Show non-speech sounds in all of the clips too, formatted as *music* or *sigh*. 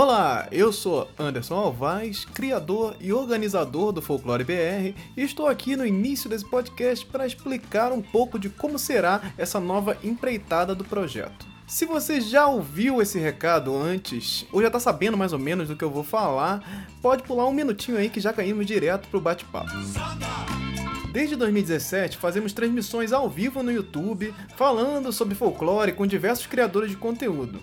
Olá, eu sou Anderson Alvaz, criador e organizador do Folclore BR, e estou aqui no início desse podcast para explicar um pouco de como será essa nova empreitada do projeto. Se você já ouviu esse recado antes, ou já está sabendo mais ou menos do que eu vou falar, pode pular um minutinho aí que já caímos direto pro bate-papo. Desde 2017, fazemos transmissões ao vivo no YouTube, falando sobre folclore com diversos criadores de conteúdo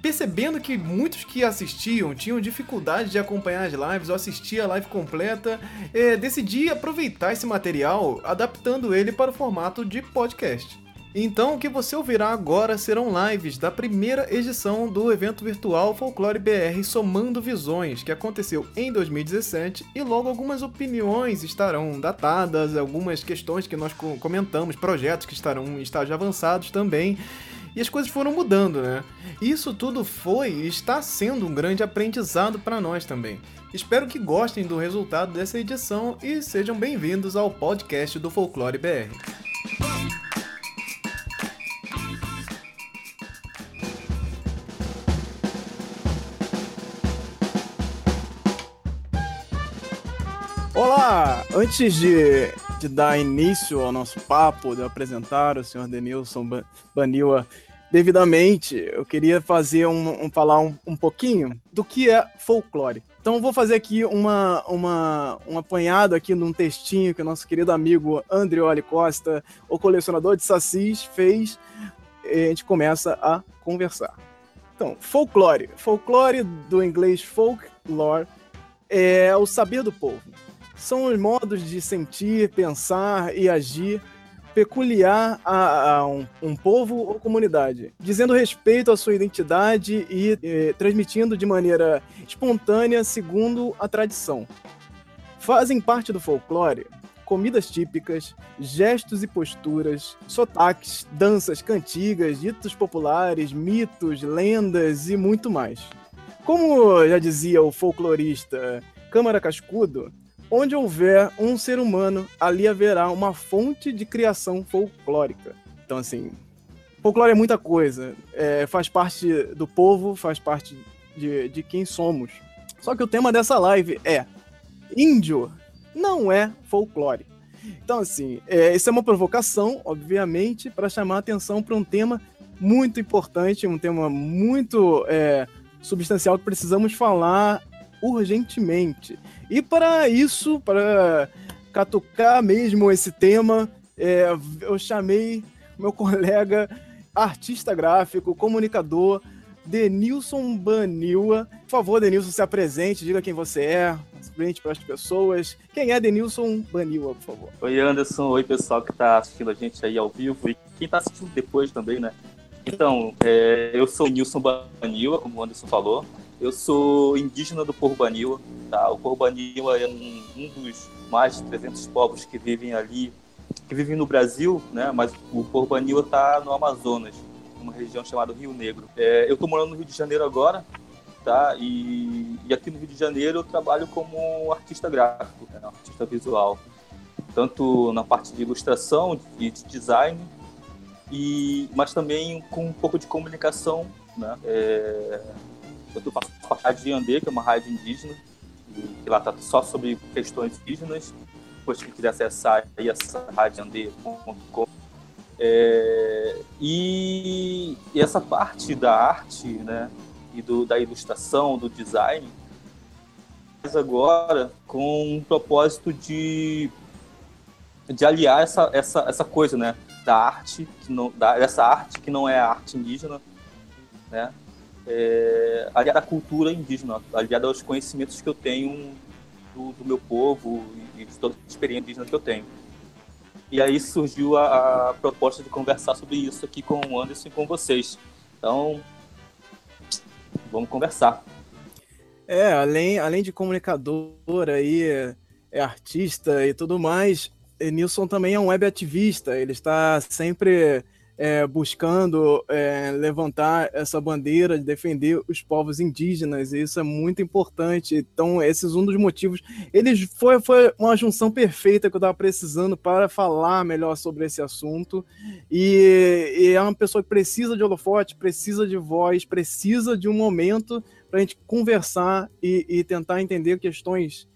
percebendo que muitos que assistiam tinham dificuldade de acompanhar as lives ou assistir a live completa, é, decidi aproveitar esse material adaptando ele para o formato de podcast. Então, o que você ouvirá agora serão lives da primeira edição do evento virtual Folclore BR Somando Visões, que aconteceu em 2017, e logo algumas opiniões estarão datadas, algumas questões que nós comentamos, projetos que estarão em estágios avançados também e as coisas foram mudando, né? Isso tudo foi e está sendo um grande aprendizado para nós também. Espero que gostem do resultado dessa edição e sejam bem-vindos ao podcast do Folclore BR. Olá! Antes de, de dar início ao nosso papo, de apresentar o senhor Denilson Baniwa devidamente, eu queria fazer um, um falar um, um, pouquinho do que é folclore. Então vou fazer aqui uma, uma, um apanhado aqui num textinho que o nosso querido amigo Andrioli Costa, o colecionador de sacis, fez. E a gente começa a conversar. Então, folclore. Folclore do inglês folklore é o saber do povo. São os modos de sentir, pensar e agir peculiar a, a um, um, povo ou comunidade, dizendo respeito à sua identidade e, e transmitindo de maneira espontânea segundo a tradição. Fazem parte do folclore comidas típicas, gestos e posturas, sotaques, danças, cantigas, ditos populares, mitos, lendas e muito mais. Como já dizia o folclorista Câmara Cascudo, Onde houver um ser humano, ali haverá uma fonte de criação folclórica. Então, assim, folclore é muita coisa. É, faz parte do povo, faz parte de, de quem somos. Só que o tema dessa live é índio não é folclore. Então, assim, é, isso é uma provocação, obviamente, para chamar atenção para um tema muito importante, um tema muito é, substancial que precisamos falar urgentemente. E para isso, para catucar mesmo esse tema, é, eu chamei meu colega artista gráfico, comunicador, Denilson Baniwa. Por favor, Denilson, se apresente, diga quem você é, apresente para as pessoas. Quem é Denilson Baniwa, por favor? Oi, Anderson. Oi, pessoal que está assistindo a gente aí ao vivo e quem está assistindo depois também, né? Então, é, eu sou Nilson Baniwa, como o Anderson falou. Eu sou indígena do Baniwa, tá? O Baniwa é um, um, dos mais de 300 povos que vivem ali, que vivem no Brasil, né? Mas o Baniwa está no Amazonas, uma região chamada Rio Negro. É, eu estou morando no Rio de Janeiro agora, tá? E, e, aqui no Rio de Janeiro eu trabalho como artista gráfico, né? artista visual, tanto na parte de ilustração e de design, e mas também com um pouco de comunicação, né? É, eu faço parte de Andê, que é uma rádio indígena, que lá está só sobre questões indígenas. Depois que quiser acessar aí essa radioandê.com. É, e, e, essa parte da arte, né, e do, da ilustração, do design, mas agora com um propósito de, de aliar essa, essa, essa coisa, né, da arte, que não, da, dessa arte que não é a arte indígena, né, é, aliada à cultura indígena, aliada aos conhecimentos que eu tenho do, do meu povo e de toda a experiência indígena que eu tenho. E aí surgiu a, a, proposta de conversar sobre isso aqui com o Anderson e com vocês. Então, vamos conversar. É, além, além de comunicador aí, é, é artista e tudo mais, Nilson também é um web ativista. Ele está sempre é, buscando é, levantar essa bandeira de defender os povos indígenas, e isso é muito importante. Então, esse é um dos motivos. Ele foi, foi uma junção perfeita que eu estava precisando para falar melhor sobre esse assunto. E, e, é uma pessoa que precisa de holofote, precisa de voz, precisa de um momento para a gente conversar e, e tentar entender questões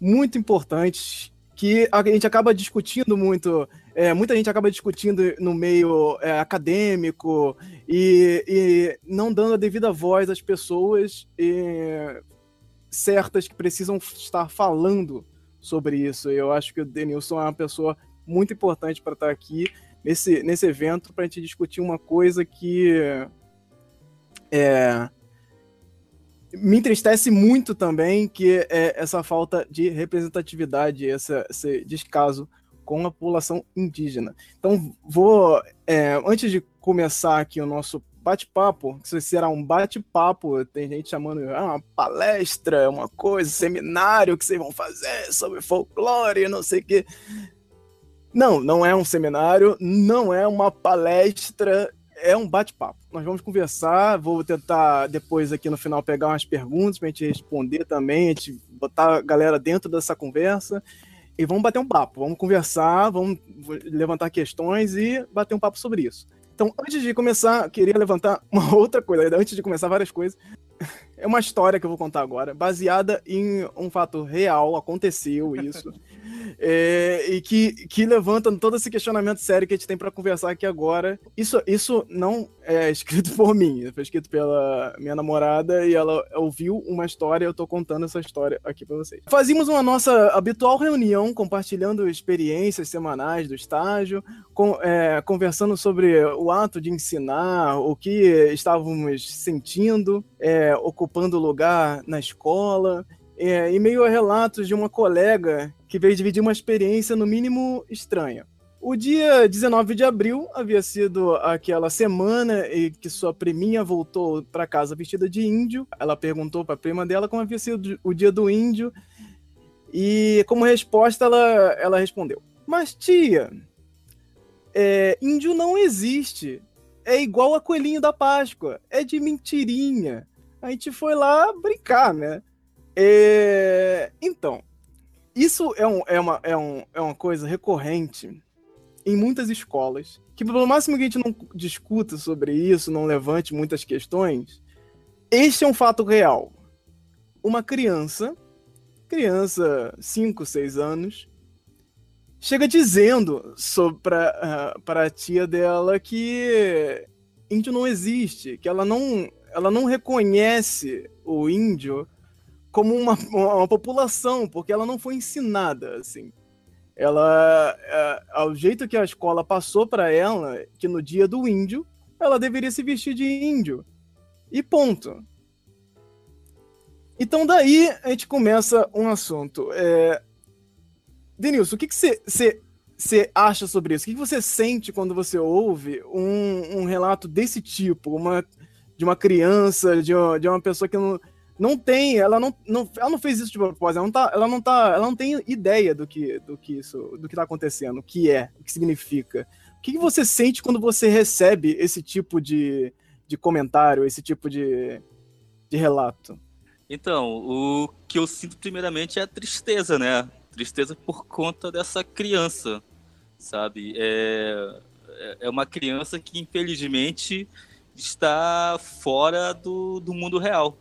muito importantes que a gente acaba discutindo muito é, muita gente acaba discutindo no meio é, acadêmico e, e, não dando a devida voz às pessoas certas que precisam estar falando sobre isso. Eu acho que o Denilson é uma pessoa muito importante para estar aqui nesse, nesse evento para a gente discutir uma coisa que é, me entristece muito também, que é essa falta de representatividade, esse descaso com a população indígena. Então, vou, é, antes de começar aqui o nosso bate-papo, que será um bate-papo, tem gente chamando ah, uma palestra, uma coisa, seminário que vocês vão fazer sobre folclore, não sei o quê. Não, não é um seminário, não é uma palestra, é um bate-papo. Nós vamos conversar, vou tentar depois aqui no final pegar umas perguntas para a gente responder também, a gente botar a galera dentro dessa conversa e vamos bater um papo, vamos conversar, vamos levantar questões e bater um papo sobre isso. Então, antes de começar, queria levantar uma *laughs* outra coisa, antes de começar várias coisas. É uma história que eu vou contar agora, baseada em um fato real, aconteceu isso. É, e que, que levanta todo esse questionamento sério que a gente tem para conversar aqui agora. Isso, isso não é *laughs* escrito por mim, foi escrito pela minha namorada e ela ouviu uma história eu tô contando essa história aqui para vocês. Fazíamos uma nossa habitual reunião compartilhando experiências semanais do estágio, com, é, conversando sobre o ato de ensinar, o que estávamos sentindo, é, ocupando lugar na escola é, e meio a relatos de uma colega que veio dividir uma experiência no mínimo estranha. O dia 19 de abril havia sido aquela semana em que sua priminha voltou para casa vestida de índio. Ela perguntou para a prima dela como havia sido o dia do índio e, como resposta, ela, ela respondeu: Mas tia, é, índio não existe. É igual a coelhinho da Páscoa. É de mentirinha. A gente foi lá brincar, né? É... Então, isso é, um, é, uma, é, um, é uma coisa recorrente em muitas escolas, que pelo máximo que a gente não discuta sobre isso, não levante muitas questões, este é um fato real. Uma criança, criança 5, 6 anos, chega dizendo para uh, a tia dela que índio não existe, que ela não, ela não reconhece o índio como uma, uma população, porque ela não foi ensinada assim. Ela, é, ao jeito que a escola passou para ela, que no dia do índio, ela deveria se vestir de índio. E ponto. Então daí a gente começa um assunto. É... Denilson, o que você acha sobre isso? O que, que você sente quando você ouve um, um relato desse tipo? Uma, de uma criança, de uma, de uma pessoa que não, não tem, ela não, não, ela não fez isso de propósito, ela não tá, ela não tá, ela não tem ideia do que, do que isso, do que tá acontecendo, o que é, o que significa. O que, que você sente quando você recebe esse tipo de, de comentário, esse tipo de, de relato? Então, o que eu sinto primeiramente é tristeza, né? Tristeza por conta dessa criança, sabe? É, é uma criança que infelizmente está fora do, do mundo real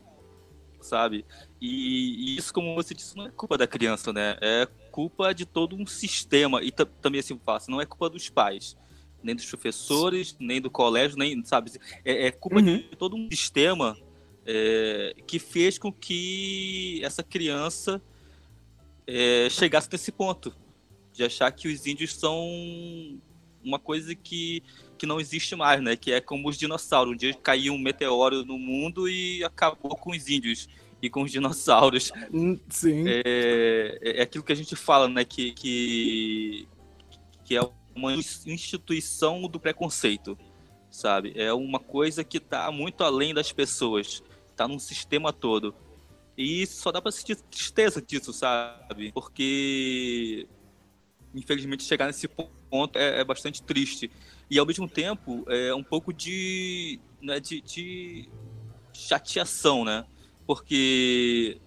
sabe? E, e, isso, como você disse, não é culpa da criança, né? É culpa de todo um sistema. E também, assim, faço, não é culpa dos pais, nem dos professores, nem do colégio, nem, sabe? É, é culpa uhum. de todo um sistema é, que fez com que essa criança é, chegasse nesse ponto de achar que os índios são uma coisa que, que não existe mais, né? Que é como os dinossauros. Um dia caiu um meteoro no mundo e acabou com os índios e com os dinossauros. Hum, sim. É, é aquilo que a gente fala, né? Que, que, que é uma instituição do preconceito, sabe? É uma coisa que está muito além das pessoas, está num sistema todo. E só dá para sentir tristeza disso, sabe? Porque infelizmente chegar nesse ponto ponto é, é, bastante triste. E ao mesmo tempo é um pouco de, né, de, de chateação, né? Porque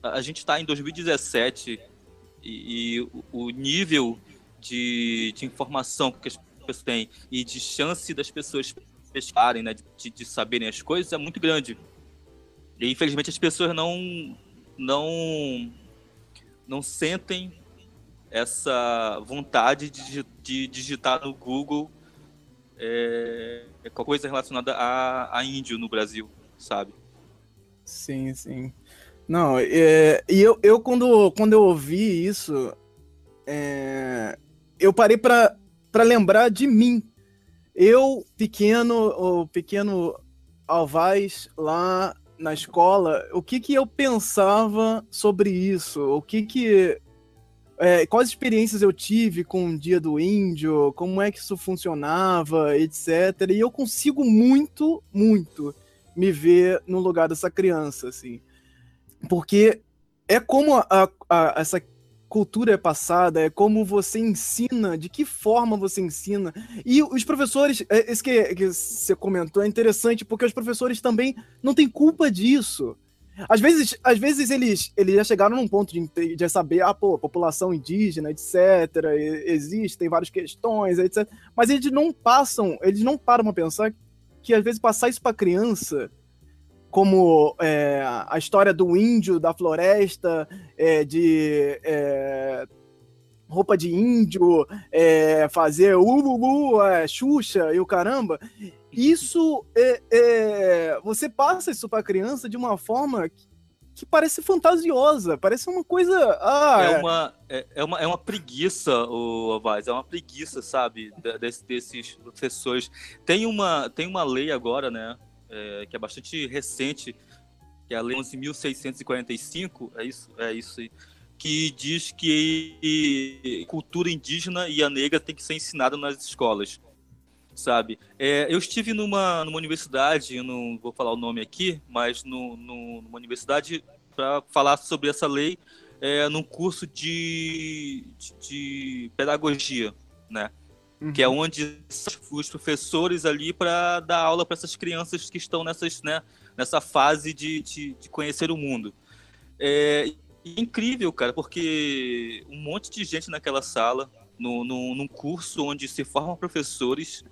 a gente está em 2017 e, e o nível de, de, informação que as pessoas têm e de chance das pessoas pescarem, né, de, de saberem as coisas é muito grande. E infelizmente as pessoas não não não sentem essa vontade de, de digitar no Google é, coisa relacionada a, a índio no Brasil, sabe? Sim, sim. Não, é, e eu, eu quando, quando eu ouvi isso, é, eu parei para lembrar de mim. Eu, pequeno, o pequeno Alvaz, lá na escola, o que que eu pensava sobre isso? O que que é, quais experiências eu tive com o Dia do Índio, como é que isso funcionava, etc. E eu consigo muito, muito me ver no lugar dessa criança, assim. Porque é como a, a, essa cultura é passada, é como você ensina, de que forma você ensina. E os professores, é, isso que, que você comentou é interessante, porque os professores também não têm culpa disso. Às vezes, às vezes eles, eles já chegaram num ponto de, de saber, ah, pô, população indígena, etc., existem várias questões, etc. Mas eles não passam, eles não param a pensar que às vezes passar isso para criança, como é, a história do índio da floresta, é, de é, roupa de índio, é, fazer uh, uh, Xuxa e o caramba, isso é, é, você passa isso para a criança de uma forma que, que, parece fantasiosa, parece uma coisa. Ah, é, uma, é, é, uma, é uma preguiça, o Vaz, é uma preguiça, sabe, desses, desses professores. Tem uma, tem uma lei agora, né, é, que é bastante recente, que é a Lei 11.645, é isso, é isso aí, que diz que cultura indígena e a negra tem que ser ensinada nas escolas sabe? É, eu estive numa, numa universidade, não vou falar o nome aqui, mas no, no, numa universidade para falar sobre essa lei é, num curso de, de, de pedagogia, né? Uhum. Que é onde os professores ali para dar aula para essas crianças que estão nessas, né, nessa fase de, de, de conhecer o mundo. É incrível, cara, porque um monte de gente naquela sala, no, no, num curso onde se formam professores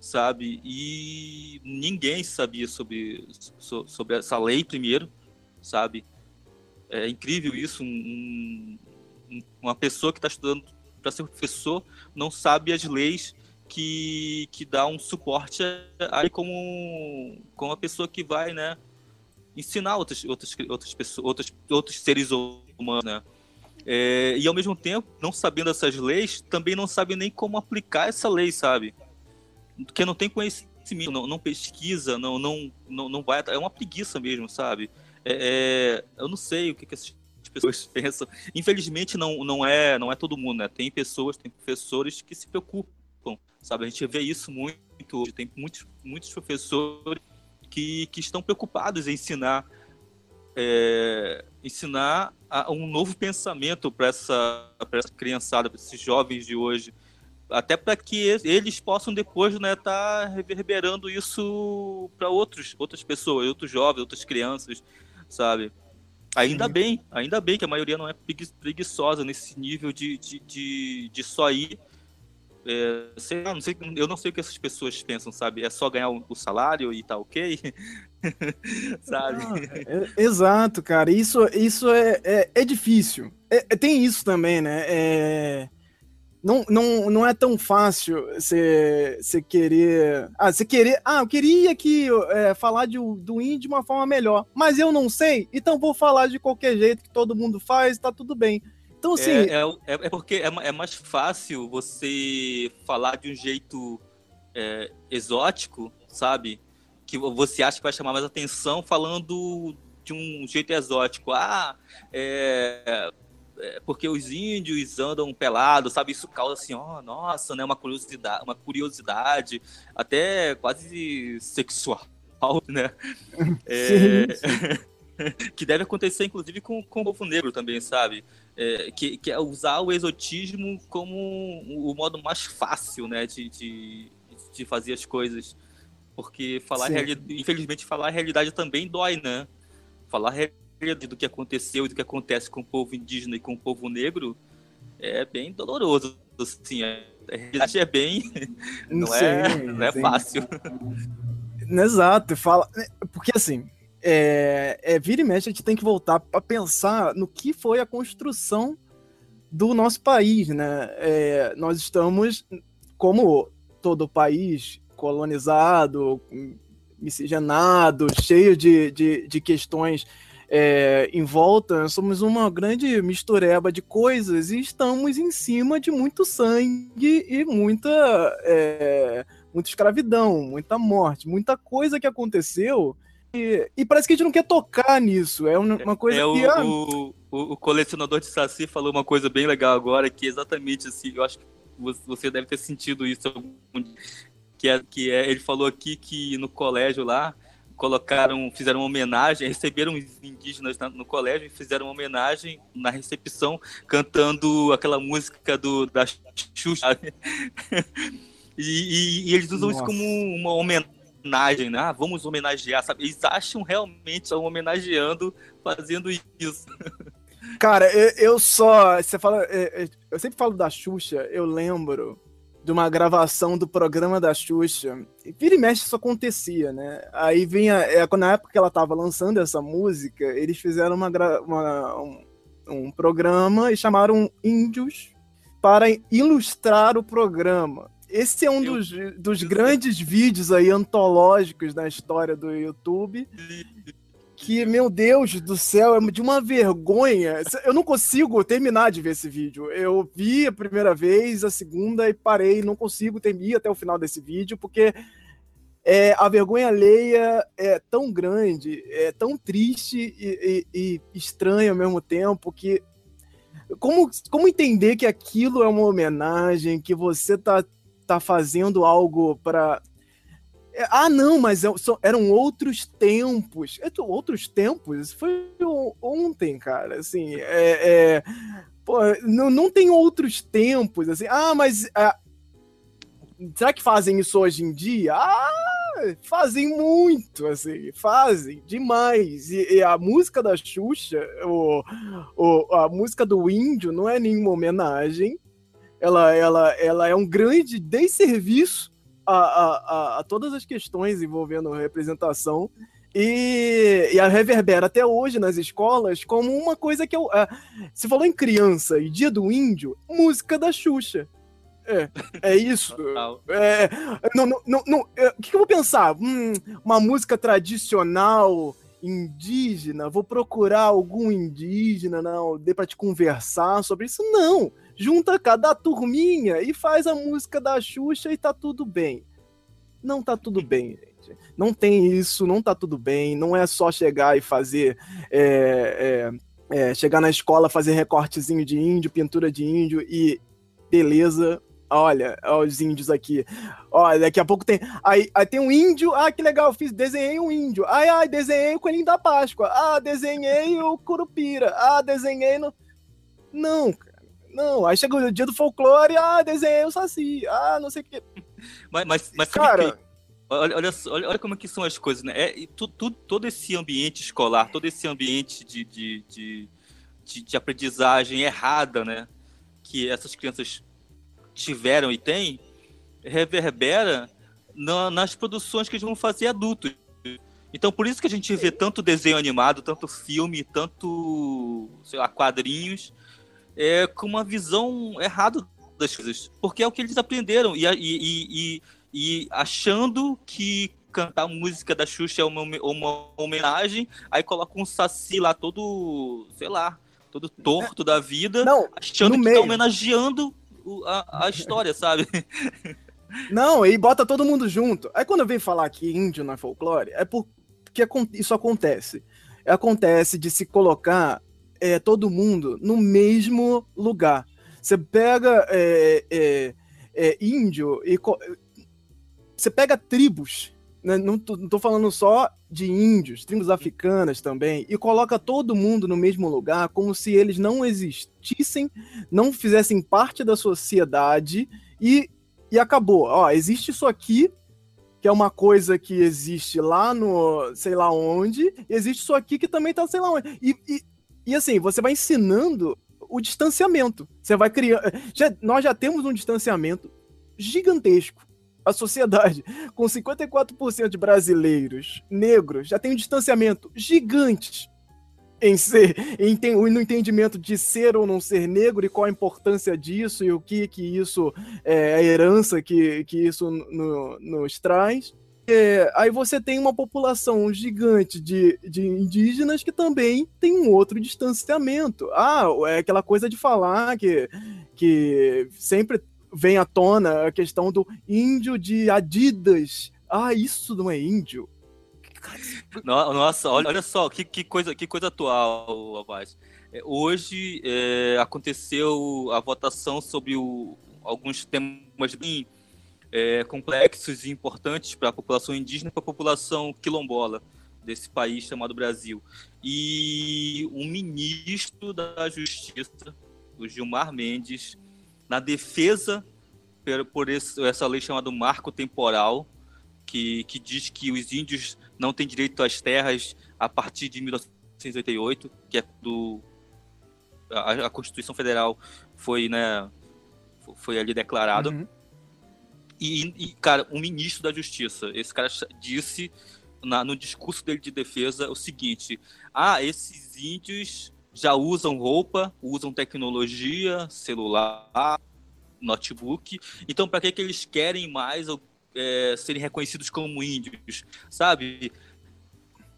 sabe? E ninguém sabia sobre, sobre essa lei primeiro, sabe? É incrível isso, um, um, uma pessoa que está estudando para ser professor não sabe as leis que, que dá um suporte aí como, como a pessoa que vai, né, ensinar outras, outras, outras pessoas, outros, outros seres humanos, né? É, e ao mesmo tempo, não sabendo essas leis, também não sabe nem como aplicar essa lei, sabe? Que não tem conhecimento, não, não pesquisa, não, não, não, não vai. É uma preguiça mesmo, sabe? É, é, eu não sei o que, que essas pessoas *laughs* pensam. Infelizmente, não, não, é, não é todo mundo, né? Tem pessoas, tem professores que se preocupam, sabe? A gente vê isso muito hoje. Tem muitos, muitos professores que, que estão preocupados em ensinar. É, ensinar um novo pensamento para essa, essa criançada, para esses jovens de hoje até para que eles possam depois estar né, tá reverberando isso para outros outras pessoas, outros jovens, outras crianças, sabe? Ainda Sim. bem, ainda bem que a maioria não é preguiçosa nesse nível de, de, de, de só ir. É, sei, não sei, eu não sei o que essas pessoas pensam, sabe? É só ganhar o salário e tá ok? *laughs* sabe? é, exato, cara. Isso, isso é, é, é difícil. É, tem isso também, né? É não, não, não é tão fácil você, querer. Ah, você querer. Ah, eu queria que é, falar de, do índio de uma forma melhor, mas eu não sei, então vou falar de qualquer jeito que todo mundo faz, tá tudo bem. Então, assim. É, é, é, é porque é, é, mais fácil você falar de um jeito é, exótico, sabe? Que você acha que vai chamar mais atenção falando de um jeito exótico. Ah, é, porque os índios andam pelados, sabe? Isso causa assim, ó, oh, nossa, né? Uma curiosidade, uma curiosidade até quase sexual, *laughs* né? É, *laughs* *laughs* que deve acontecer, inclusive, com, com o povo negro também, sabe? é, que, que, é usar o exotismo como o modo mais fácil, né, de, de, de fazer as coisas. Porque falar infelizmente falar a realidade também dói, né? Falar a realidade do que aconteceu e do que acontece com o povo indígena e com o povo negro é bem doloroso, assim, a realidade é bem *laughs* não é, não é fácil. Exato, fala, porque assim, é, é, vira e mexe, a gente tem que voltar para pensar no que foi a construção do nosso país, né? É, nós estamos, como todo país colonizado, miscigenado, cheio de, de, de questões é, em volta, somos uma grande mistureba de coisas e estamos em cima de muito sangue e muita, é, muita escravidão, muita morte, muita coisa que aconteceu e, e, parece que a gente não quer tocar nisso. É uma coisa é, que. O, ah, o, o, colecionador de Saci falou uma coisa bem legal agora, que é exatamente assim, eu acho que você deve ter sentido isso. Que é, que é, ele falou aqui que no colégio lá colocaram, fizeram uma homenagem, receberam os indígenas no colégio e fizeram uma homenagem na recepção, cantando aquela música do, da Xuxa. *laughs* e, e, e, eles usam Nossa. isso como uma homenagem homenagem, né? Ah, vamos homenagear, sabe? Eles acham realmente estão homenageando fazendo isso. *laughs* Cara, eu, eu só. Você fala. Eu sempre falo da Xuxa, eu lembro de uma gravação do programa da Xuxa. E vira e mexe isso acontecia, né? Aí vinha. É, na época que ela tava lançando essa música, eles fizeram uma, uma um, um programa e chamaram índios para ilustrar o programa. Esse é um eu, dos, dos grandes vídeos aí antológicos da história do YouTube. Que, meu Deus do céu, é de uma vergonha. Eu não consigo terminar de ver esse vídeo. Eu vi a primeira vez, a segunda e parei. Não consigo terminar até o final desse vídeo, porque é, a vergonha alheia é tão grande, é tão triste e, e, e estranha ao mesmo tempo que como, como entender que aquilo é uma homenagem, que você tá tá fazendo algo para ah, não, mas é, eram outros tempos. É, outros tempos? Foi ontem, cara. Assim, é, é, pô, não, não tem outros tempos. Assim, ah, mas é, será que fazem isso hoje em dia? Ah, fazem muito, assim, fazem demais. E, e a música da Xuxa, o, o, a música do Índio, não é nenhuma homenagem ela, ela, ela é um grande desserviço a, a, a, todas as questões envolvendo representação e, e, a reverbera até hoje nas escolas como uma coisa que eu. É, se falou em criança e dia do índio, música da Xuxa. É, é isso. É, não, não, não, não é, o que, que, eu vou pensar? Hum, uma música tradicional indígena, vou procurar algum indígena, não, dê para te conversar sobre isso? Não junta cada turminha e faz a música da Xuxa e tá tudo bem. Não tá tudo bem, gente. Não tem isso, não tá tudo bem. Não é só chegar e fazer. É, é, é, chegar na escola, fazer recortezinho de índio, pintura de índio e beleza. Olha, olha os índios aqui. Olha, daqui a pouco tem. Aí, aí tem um índio. Ah, que legal, fiz, desenhei um índio. Ai, ai, desenhei o coelhinho da Páscoa. Ah, desenhei o Curupira. Ah, desenhei no. Não, não, aí chega o dia do folclore, ah, desenhei o Saci, ah, não sei o quê. Mas, mas, mas cara. Que, olha, olha, olha, como é que são as coisas, né? É, tu, tu, todo esse ambiente escolar, todo esse ambiente de, de, de, de, de aprendizagem errada, né? Que essas crianças tiveram e têm, reverbera na, nas produções que eles vão fazer adultos. Então, por isso que a gente vê tanto desenho animado, tanto filme, tanto, sei lá, quadrinhos, é, com uma visão errada das coisas. Porque é o que eles aprenderam. E, e, e, e achando que cantar música da Xuxa é uma, uma homenagem, aí coloca um saci lá todo, sei lá, todo torto da vida, Não, achando que tá meio. tá homenageando a, a história, sabe? *laughs* Não, e bota todo mundo junto. Aí quando eu venho falar que índio não é folclore, é porque isso acontece. Acontece de se colocar é, todo mundo no mesmo lugar. Você pega é, é, é índio e você pega tribos, né? não, tô falando só de índios, tribos africanas também, e coloca todo mundo no mesmo lugar, como se eles não existissem, não fizessem parte da sociedade e, e acabou. Ó, existe isso aqui, que é uma coisa que existe lá no sei lá onde, existe isso aqui que também tá sei lá onde. E, e, e assim, você vai ensinando o distanciamento. Você vai criar. Já, nós já temos um distanciamento gigantesco a sociedade, *laughs* com 54% de brasileiros negros, já tem um distanciamento gigante em ser, em tem, no entendimento de ser ou não ser negro e qual a importância disso e o que que isso é a herança que, que isso no, nos traz. É, aí você tem uma população gigante de, de indígenas que também tem um outro distanciamento. Ah, é aquela coisa de falar que, que sempre vem à tona a questão do índio de Adidas. Ah, isso não é índio. Nossa, olha, olha só, que, que, coisa, que coisa atual, Abad. É, hoje é, aconteceu a votação sobre o, alguns temas é, complexos e importantes para a população indígena e para a população quilombola desse país chamado Brasil. E um ministro da Justiça, o Gilmar Mendes, na defesa por, por esse, essa lei chamada Marco Temporal, que, que diz que os índios não têm direito às terras a partir de 1988, que é do a, a Constituição Federal foi, né, foi ali declarada. Uhum. E, e, cara, o ministro da Justiça, esse cara disse na, no discurso dele de defesa o seguinte: ah, esses índios já usam roupa, usam tecnologia, celular, notebook. Então, para que, que eles querem mais é, serem reconhecidos como índios, sabe?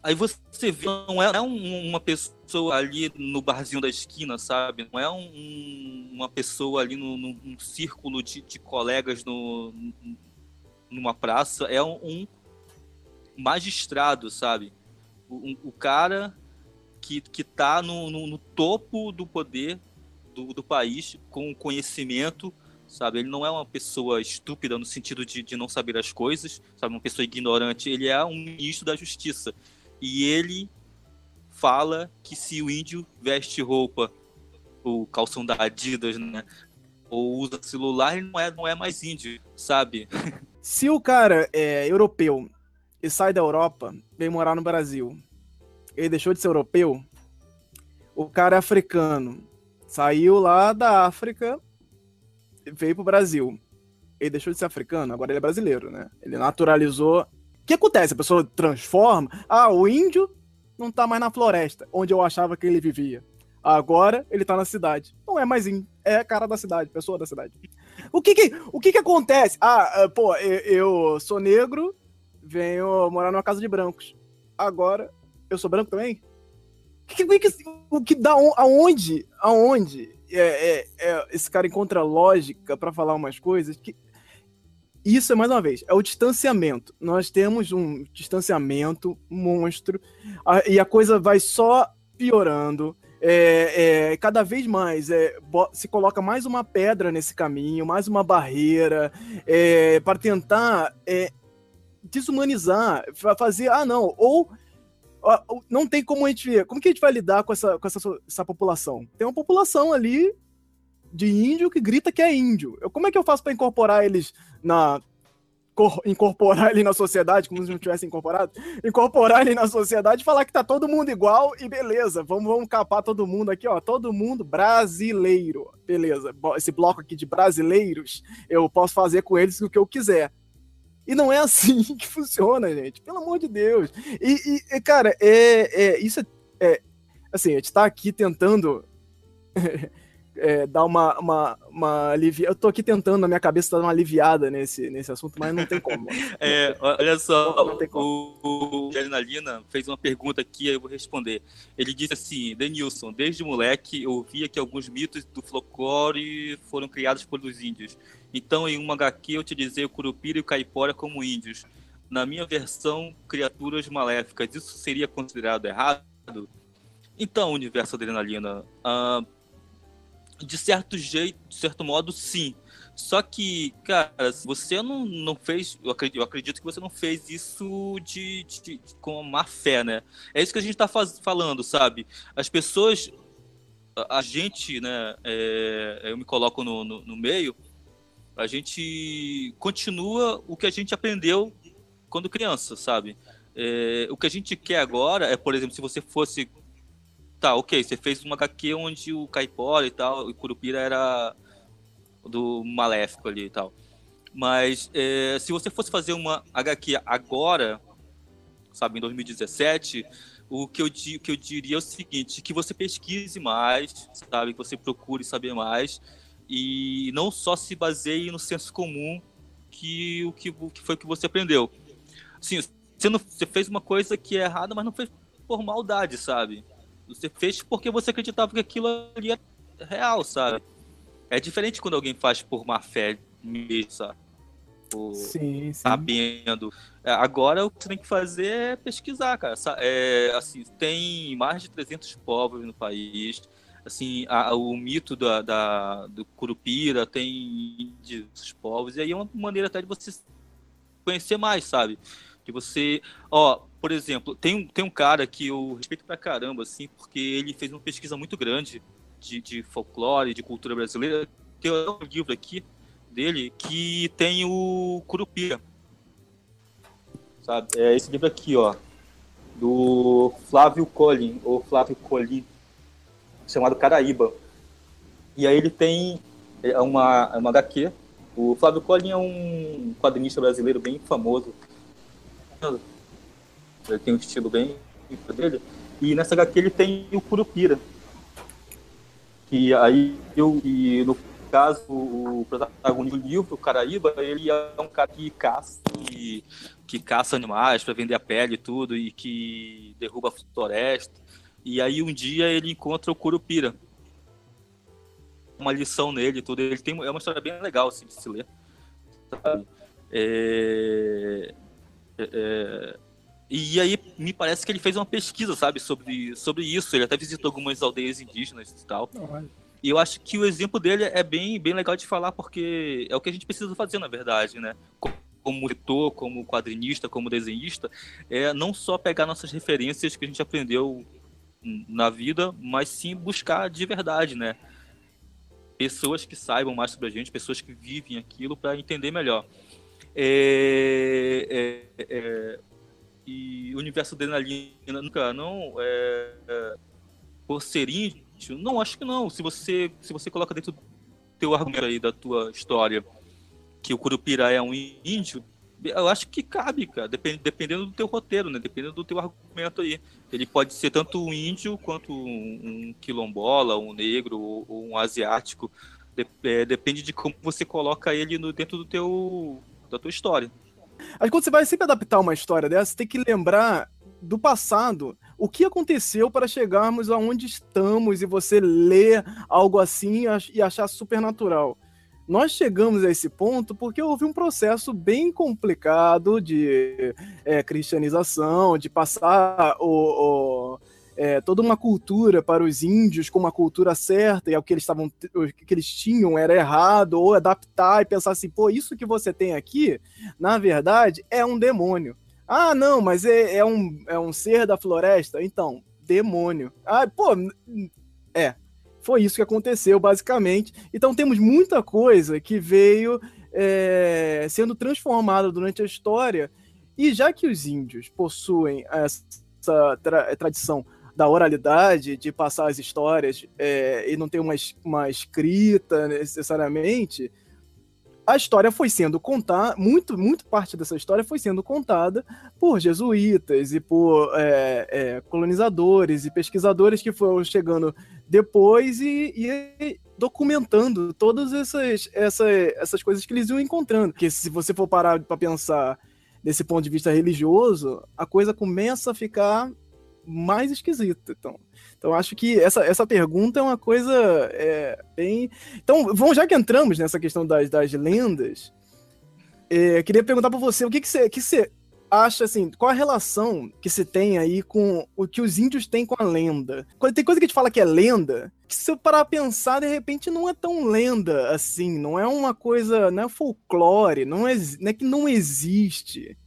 Aí você vê, não é um, uma pessoa ali no barzinho da esquina, sabe? Não é um, uma pessoa ali num círculo de, de colegas no, numa praça, é um, um magistrado, sabe? O, o cara que, que tá no, no, no topo do poder do, do, país, com conhecimento, sabe? Ele não é uma pessoa estúpida no sentido de, de não saber as coisas, sabe? Uma pessoa ignorante. Ele é um ministro da justiça. E ele fala que se o índio veste roupa, o calção da Adidas, né? Ou usa celular, ele não é, não é mais índio, sabe? *laughs* Se o cara é europeu e sai da Europa, vem morar no Brasil ele deixou de ser europeu. O cara é africano. Saiu lá da África, veio pro Brasil. Ele deixou de ser africano, agora ele é brasileiro, né? Ele naturalizou. O que acontece? A pessoa transforma. Ah, o índio não tá mais na floresta, onde eu achava que ele vivia. Agora ele tá na cidade. Não é mais índio, é cara da cidade, pessoa da cidade. O que que, o que, que acontece? Ah, ah pô, eu, eu sou negro, venho morar numa casa de brancos. Agora eu sou branco também? Que, que, que, o que dá aonde? Aonde é, é, é, esse cara encontra lógica para falar umas coisas que isso é mais uma vez, é o distanciamento. Nós temos um distanciamento monstro a, e a coisa vai só piorando. É, é, cada vez mais é, se coloca mais uma pedra nesse caminho, mais uma barreira é, para tentar é, desumanizar, fazer, ah, não, ou não tem como a gente. Como que a gente vai lidar com essa, com essa, essa população? Tem uma população ali de índio que grita que é índio. Eu, como é que eu faço para incorporar eles na. Incorporar ele na sociedade, como se não tivessem incorporado, incorporar ele na sociedade e falar que tá todo mundo igual e beleza, vamos, vamos capar todo mundo aqui, ó, todo mundo brasileiro, beleza. Esse bloco aqui de brasileiros, eu posso fazer com eles o que eu quiser. E não é assim *laughs* que funciona, gente. Pelo amor de Deus. E, e cara, é, é, isso é, é, Assim, a gente tá aqui tentando *laughs* é, dar uma, uma, uma aliviada. Eu tô aqui tentando, na minha cabeça, dar uma aliviada nesse, nesse assunto, mas não tem como. *laughs* é, olha só, não, não tem como. o, o Lina fez uma pergunta aqui, eu vou responder. Ele disse assim: Denilson, desde moleque eu via que alguns mitos do folclore foram criados pelos índios. Então, em uma HQ, eu utilizei o Curupira e o Caipora como índios. Na minha versão, criaturas maléficas. Isso seria considerado errado? Então, universo adrenalina, uh, de certo jeito, de certo modo, sim. Só que, cara, você não, não fez. Eu acredito, eu acredito que você não fez isso de, de, de com má fé, né? É isso que a gente tá faz, falando, sabe? As pessoas. A gente, né? É, eu me coloco no, no, no meio. A gente continua o que a gente aprendeu quando criança, sabe? É, o que a gente quer agora é, por exemplo, se você fosse. Tá, ok, você fez uma HQ onde o Caipora e tal, o Curupira era do Maléfico ali e tal. Mas é, se você fosse fazer uma HQ agora, sabe, em 2017, o que eu, que eu diria é o seguinte, que você pesquise mais, sabe, que você procure saber mais e não só se baseie no senso comum que o que, o que foi que você aprendeu. Assim, você, não, você fez uma coisa que é errada, mas não fez por maldade, sabe? Você fez porque você acreditava que aquilo ali era real, sabe? É diferente quando alguém faz por má fé mesmo, sabe? Por, sim, sim. Sabendo. É, agora o que você tem que fazer é pesquisar, cara. É, assim, tem mais de 300 povos no país. Assim, a, o mito da, da, do Curupira tem índios povos. E aí é uma maneira até de você conhecer mais, sabe? Que você, ó, por exemplo, tem um, tem um cara que eu respeito pra caramba, assim, porque ele fez uma pesquisa muito grande de, de folclore, de cultura brasileira. Tem um livro aqui dele que tem o Curupira. Sabe? É esse livro aqui, ó. Do Flávio Collin, ou Flávio Collin, chamado Caraíba. E aí ele tem é uma, uma HQ. O Flávio Collin é um quadrinista brasileiro bem famoso ele tem um estilo bem dele. E nessa HQ ele tem o Curupira. Que aí eu, e no caso, o protagonista do livro, o Caraíba, ele é um cara que caça, que, caça animais para vender a pele e tudo, e que derruba a floresta. E aí um dia ele encontra o Curupira. Uma lição nele e tudo. Ele tem, é uma história bem legal assim, de se ler. Sabe? É, é, é, e aí me parece que ele fez uma pesquisa, sabe, sobre, sobre isso. Ele até visitou algumas aldeias indígenas e tal. E eu acho que o exemplo dele é bem, bem legal de falar, porque é o que a gente precisa fazer, na verdade, né? Como editor, como quadrinista, como desenhista, é não só pegar nossas referências que a gente aprendeu na vida, mas sim buscar de verdade, né? Pessoas que saibam mais sobre a gente, pessoas que vivem aquilo para entender melhor. É, é, é, e o universo adrenalina nunca não é, é, por ser índio, não acho que não. Se você se você coloca dentro do teu argumento aí da tua história que o Curupira é um índio, eu acho que cabe, cara, depend, dependendo do teu roteiro, né? Dependendo do teu argumento aí. Ele pode ser tanto um índio quanto um, um quilombola, um negro ou, um asiático. É, depende de como você coloca ele no, dentro do teu da tua história. Que quando você vai sempre adaptar uma história dessa, você tem que lembrar do passado, o que aconteceu para chegarmos aonde estamos e você ler algo assim e achar super natural. Nós chegamos a esse ponto porque houve um processo bem complicado de é, cristianização, de passar o, o é, toda uma cultura para os índios com uma cultura certa e o que eles estavam o que eles tinham era errado ou adaptar e pensar assim pô isso que você tem aqui na verdade é um demônio. Ah não mas é, é um, é um ser da floresta? Então demônio. Ah pô é foi isso que aconteceu basicamente. Então temos muita coisa que veio é, sendo transformada durante a história e já que os índios possuem essa tra tradição da oralidade, de passar as histórias é, e não ter uma, uma escrita necessariamente, a história foi sendo contada, muito, muito parte dessa história foi sendo contada por jesuítas e por é, é, colonizadores e pesquisadores que foram chegando depois e, e documentando todas essas, essa, essas coisas que eles iam encontrando. Porque se você for parar para pensar desse ponto de vista religioso, a coisa começa a ficar mais esquisito. Então, então acho que essa, essa pergunta é uma coisa é, bem. Então, vamos, já que entramos nessa questão das, das lendas, é, queria perguntar para você o que, que, você, que você acha assim, qual a relação que se tem aí com o que os índios têm com a lenda? Tem coisa que a gente fala que é lenda, que se eu parar a pensar, de repente não é tão lenda assim, não é uma coisa, não é folclore, não é, não é que não existe.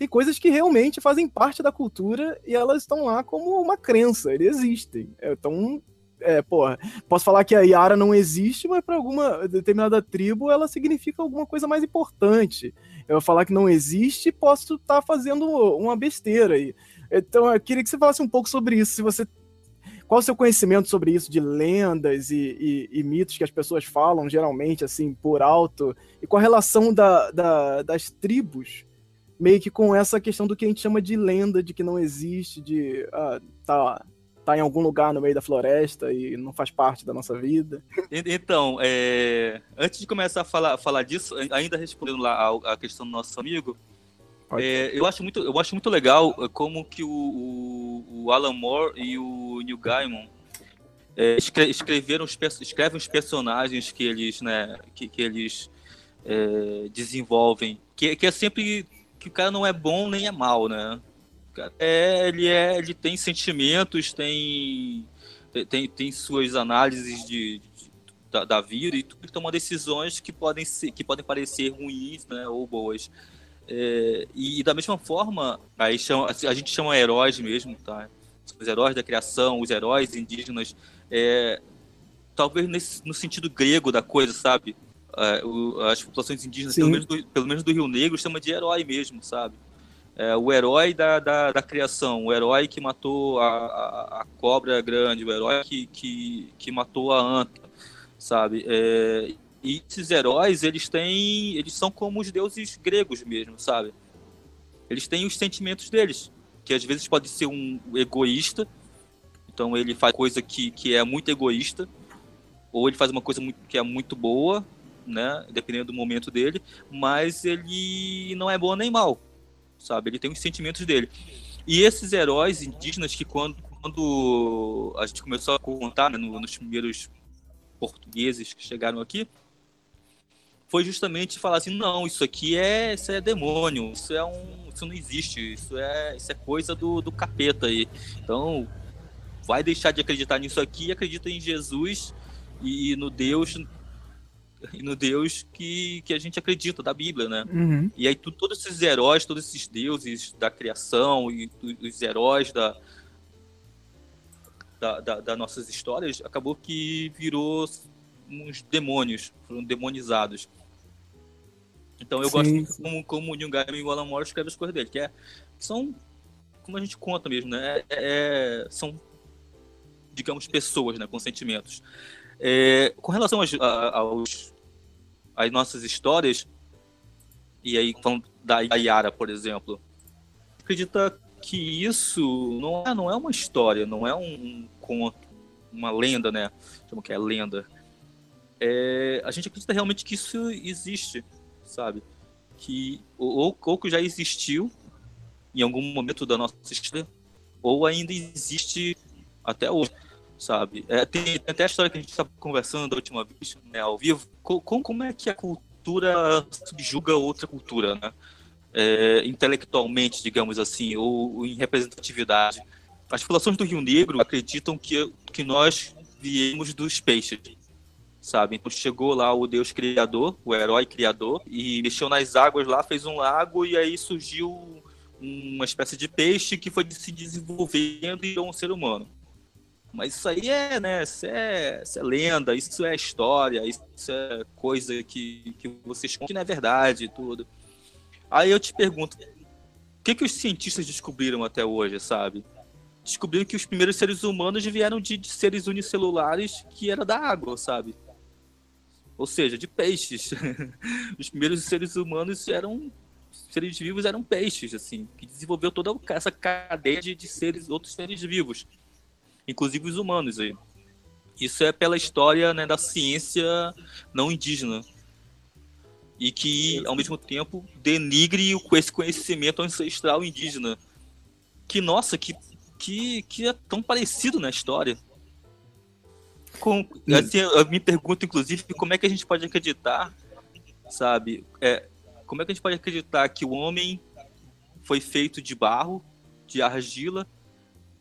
Tem coisas que realmente fazem parte da cultura e elas estão lá como uma crença, eles existem. Então, é, porra, posso falar que a Yara não existe, mas para alguma determinada tribo ela significa alguma coisa mais importante. Eu falar que não existe, posso estar tá fazendo uma besteira aí. Então, eu queria que você falasse um pouco sobre isso, se você qual o seu conhecimento sobre isso, de lendas e, e, e, mitos que as pessoas falam, geralmente, assim, por alto? E com a relação da, da, das tribos, meio que com essa questão do que a gente chama de lenda, de que não existe, de ah, tá, tá em algum lugar no meio da floresta e não faz parte da nossa vida. Então, é... antes de começar a falar, falar disso, ainda respondendo lá a, a questão do nosso amigo, é, eu, acho muito, eu acho muito legal é, como que o, o, o Alan Moore e o Neil Gaiman é, escre, escreveram os, escrevem os personagens que eles, né, que, que eles é, desenvolvem, que, que é sempre que o cara não é bom nem é mal, né? É, ele é, ele tem sentimentos, tem tem, tem suas análises de, de da, da, vida e tudo, toma decisões que podem ser, que podem parecer ruins, né, ou boas. É, e, e, da mesma forma, aí chama, a gente chama heróis mesmo, tá? Os heróis da criação, os heróis indígenas, é, talvez nesse, no sentido grego da coisa, sabe? É, o, as populações indígenas, pelo menos, do, pelo menos, do, Rio Negro, chama de herói mesmo, sabe? É, o herói da, da, da, criação, o herói que matou a, a, a, cobra grande, o herói que, que, que matou a anta, sabe? É, e esses heróis, eles têm. Eles são como os deuses gregos mesmo, sabe? Eles têm os sentimentos deles. Que às vezes pode ser um egoísta. Então ele faz coisa que, que é muito egoísta. Ou ele faz uma coisa muito, que é muito boa, né? Dependendo do momento dele. Mas ele não é bom nem mal. Sabe? Ele tem os sentimentos dele. E esses heróis indígenas que quando, quando a gente começou a contar né, nos primeiros portugueses que chegaram aqui, foi justamente falar assim, não, isso aqui é, isso é demônio, isso é um, isso não existe, isso é, isso é coisa do, do capeta aí. Então, vai deixar de acreditar nisso aqui acredita em Jesus e no Deus *laughs* e no Deus que, que a gente acredita da Bíblia, né? Uhum. E aí tu, todos esses heróis, todos esses deuses da criação e os heróis da, da, da, das nossas histórias, acabou que virou uns demônios, foram demonizados. Então eu sim, gosto muito como, como o Neil Gaiman e o Alan Moore escrevem as coisas dele, que, é, que são, como a gente conta mesmo, né? É, é, são, digamos, pessoas né, com sentimentos. É, com relação aos, aos, às nossas histórias, e aí falando da Yara, por exemplo, acredita que isso não é, não é uma história, não é um, conto, uma lenda, né? Chama que é lenda. É, a gente acredita realmente que isso existe sabe? Que ou, ou que já existiu em algum momento da nossa história, ou ainda existe até hoje, sabe? É, tem, tem, até a história que a gente estava conversando da última vez, né, ao vivo, como, como é que a cultura subjuga outra cultura, né? É, intelectualmente, digamos assim, ou, ou, em representatividade. As populações do Rio Negro acreditam que, que nós viemos dos peixes, sabe? Então chegou lá o Deus criador, o herói criador, e mexeu nas águas lá, fez um lago e aí surgiu uma espécie de peixe que foi se desenvolvendo e virou um ser humano. Mas isso aí é, né, isso é, isso é lenda, isso é história, isso é coisa que, que vocês contam que não é verdade e tudo. Aí eu te pergunto, o que, que os cientistas descobriram até hoje, sabe? Descobriram que os primeiros seres humanos vieram de, de seres unicelulares que era da água, sabe? ou seja, de peixes. *laughs* Os primeiros seres humanos eram seres vivos eram peixes, assim, que desenvolveu toda essa cadeia de, seres, outros seres vivos, inclusive os humanos aí. Isso é pela história né, da ciência não indígena e que ao mesmo tempo denigre esse conhecimento ancestral indígena. Que nossa, que que, que é tão parecido na história. Com, assim, eu me pergunto, inclusive, como é que a gente pode acreditar, sabe? É, como é que a gente pode acreditar que o homem foi feito de barro, de argila,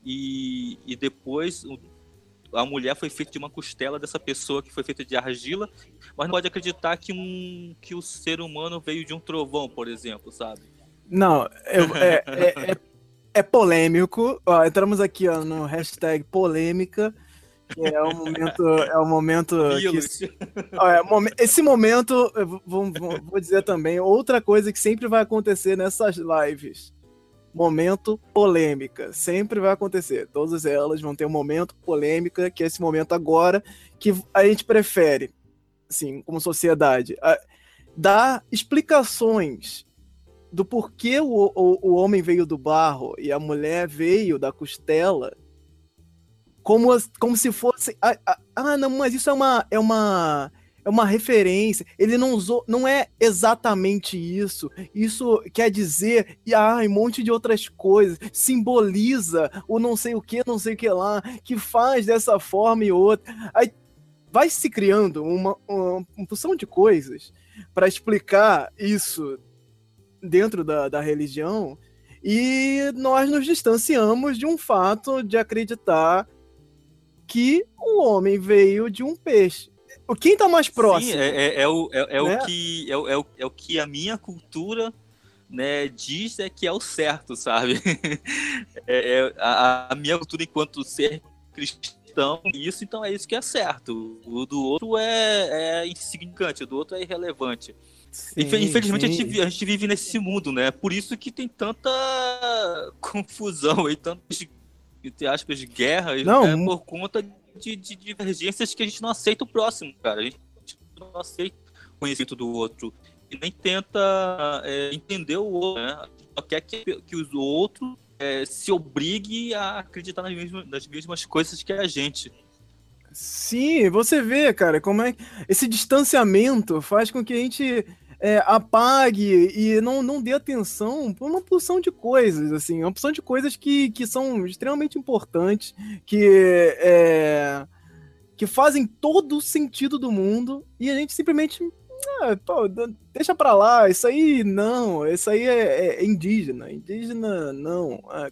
e, e depois a mulher foi feita de uma costela dessa pessoa que foi feita de argila, mas não pode acreditar que, um, que o ser humano veio de um trovão, por exemplo, sabe? Não, eu, *laughs* é, é, é, é, polêmico. Ó, entramos aqui ó, no hashtag polêmica. É o momento. É o momento. Que, ó, é, esse momento, vou, vou, vou dizer também, outra coisa que sempre vai acontecer nessas lives momento polêmica. Sempre vai acontecer. Todas elas vão ter um momento polêmica, que é esse momento agora, que a gente prefere, assim, como sociedade, dar explicações do porquê o, o, o homem veio do barro e a mulher veio da costela, como, como se fosse. Ah, ah, não, mas isso é uma. É uma é uma referência. Ele não usou, não é exatamente isso. Isso quer dizer, e ah, um monte de outras coisas. Simboliza o não sei o que, não sei o que lá, que faz dessa forma e outra. Aí vai se criando uma, uma, uma porção de coisas para explicar isso dentro da, da religião e nós nos distanciamos de um fato de acreditar que o homem veio de um peixe. Quem tá mais próximo? Sim, é, é, é o, é, é né? o que, é, é, o, é o que a minha cultura né, diz é que é o certo, sabe? *laughs* é, é a, a, minha cultura enquanto ser cristão, isso então é isso que é certo. O do outro é, é insignificante, o do outro é irrelevante. Sim, Infelizmente sim. A, gente, a gente vive nesse mundo, né? Por isso que tem tanta *laughs* confusão e tantas, entre aspas, guerras Não, né? por conta de, de, divergências que a gente não aceita o próximo, cara. A gente não aceita o conhecimento do outro. E nem tenta é, entender o outro, né? Só quer que, que os outros é, se obrigue a acreditar nas mesmas, nas mesmas coisas que a gente. Sim, você vê, cara, como é esse distanciamento faz com que a gente é, apague e não, não dê atenção para uma porção de coisas, assim, uma porção de coisas que, que são extremamente importantes, que, é, que fazem todo o sentido do mundo e a gente simplesmente ah, pô, deixa pra lá, isso aí não, isso aí é, é indígena, indígena não. Ah,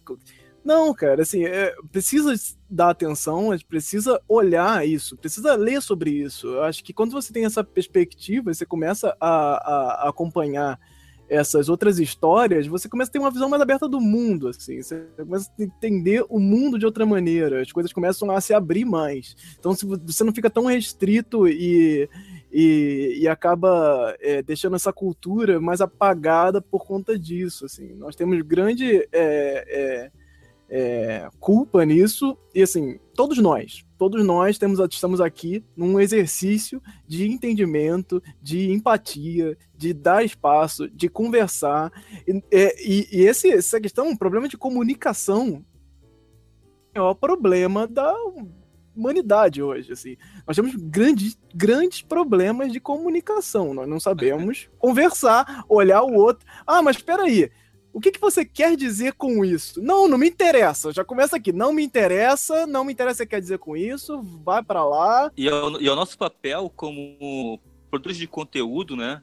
não, cara, assim, é, precisa dar atenção, precisa olhar isso, precisa ler sobre isso. Eu acho que quando você tem essa perspectiva, você começa a, a, a acompanhar essas outras histórias, você começa a ter uma visão mais aberta do mundo, assim, você começa a entender o mundo de outra maneira, as coisas começam a se abrir mais. Então, se você não fica tão restrito e, e, e acaba é, deixando essa cultura mais apagada por conta disso, assim. Nós temos grande é, é, é, culpa nisso. E assim, todos nós, todos nós temos, estamos aqui num exercício de entendimento, de empatia, de dar espaço, de conversar. E, é, e, e esse, essa questão, um problema de comunicação, é o problema da humanidade hoje, assim. Nós temos grandes, grandes problemas de comunicação. Nós não sabemos conversar, olhar o outro. Ah, mas espera aí. O que, que você quer dizer com isso? Não, não me interessa. Já começa aqui. Não me interessa, não me interessa o que quer dizer com isso. Vai para lá. E é, o, e é o nosso papel como produtores de conteúdo, né?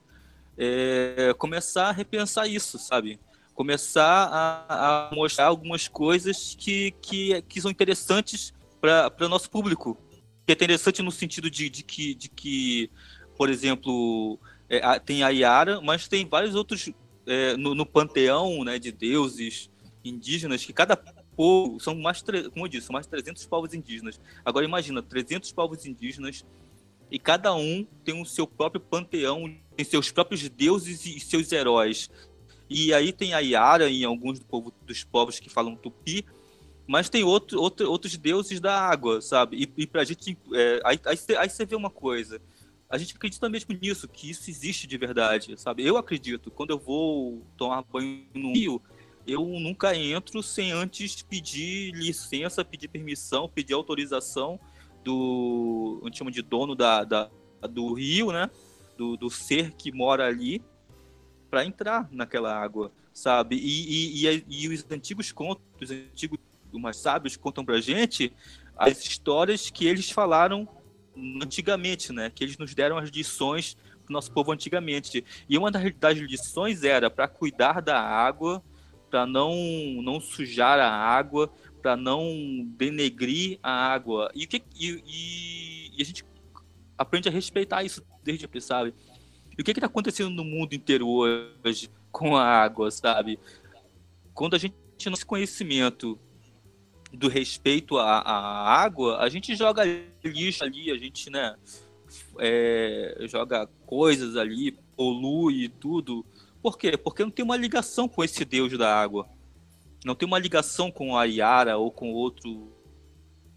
É começar a repensar isso, sabe? Começar a, a mostrar algumas coisas que, que, que são interessantes para o nosso público. Que é interessante no sentido de, de, que, de que, por exemplo, é, tem a Yara, mas tem vários outros é, no, no, panteão né, de deuses indígenas, que cada povo, são mais, como eu disse, são mais de 300 povos indígenas. Agora imagina, 300 povos indígenas e cada um tem o seu próprio panteão, tem seus próprios deuses e seus heróis. E aí tem a Yara em alguns do povo, dos povos que falam tupi, mas tem outro, outro, outros deuses da água, sabe? E, e pra gente. É, aí, aí você vê uma coisa a gente acredita mesmo nisso, que isso existe de verdade, sabe? Eu acredito. Quando eu vou tomar banho no rio, eu nunca entro sem antes pedir licença, pedir permissão, pedir autorização do, a gente chama de dono da, da do rio, né? Do, do ser que mora ali, para entrar naquela água, sabe? E, e, e, e, os antigos contos, os antigos mais sábios contam pra gente as histórias que eles falaram antigamente, né? Que eles nos deram as lições do nosso povo antigamente. E uma das lições era para cuidar da água, para não, não sujar a água, para não denegrir a água. E, e, e, a gente aprende a respeitar isso desde que sabe? E o que está acontecendo no mundo inteiro hoje com a água, sabe? Quando a gente não tem conhecimento do respeito à, à, água, a gente joga lixo ali, a gente, né, é, joga coisas ali, polui tudo. Por quê? Porque não tem uma ligação com esse Deus da água não tem uma ligação com a Yara ou com outro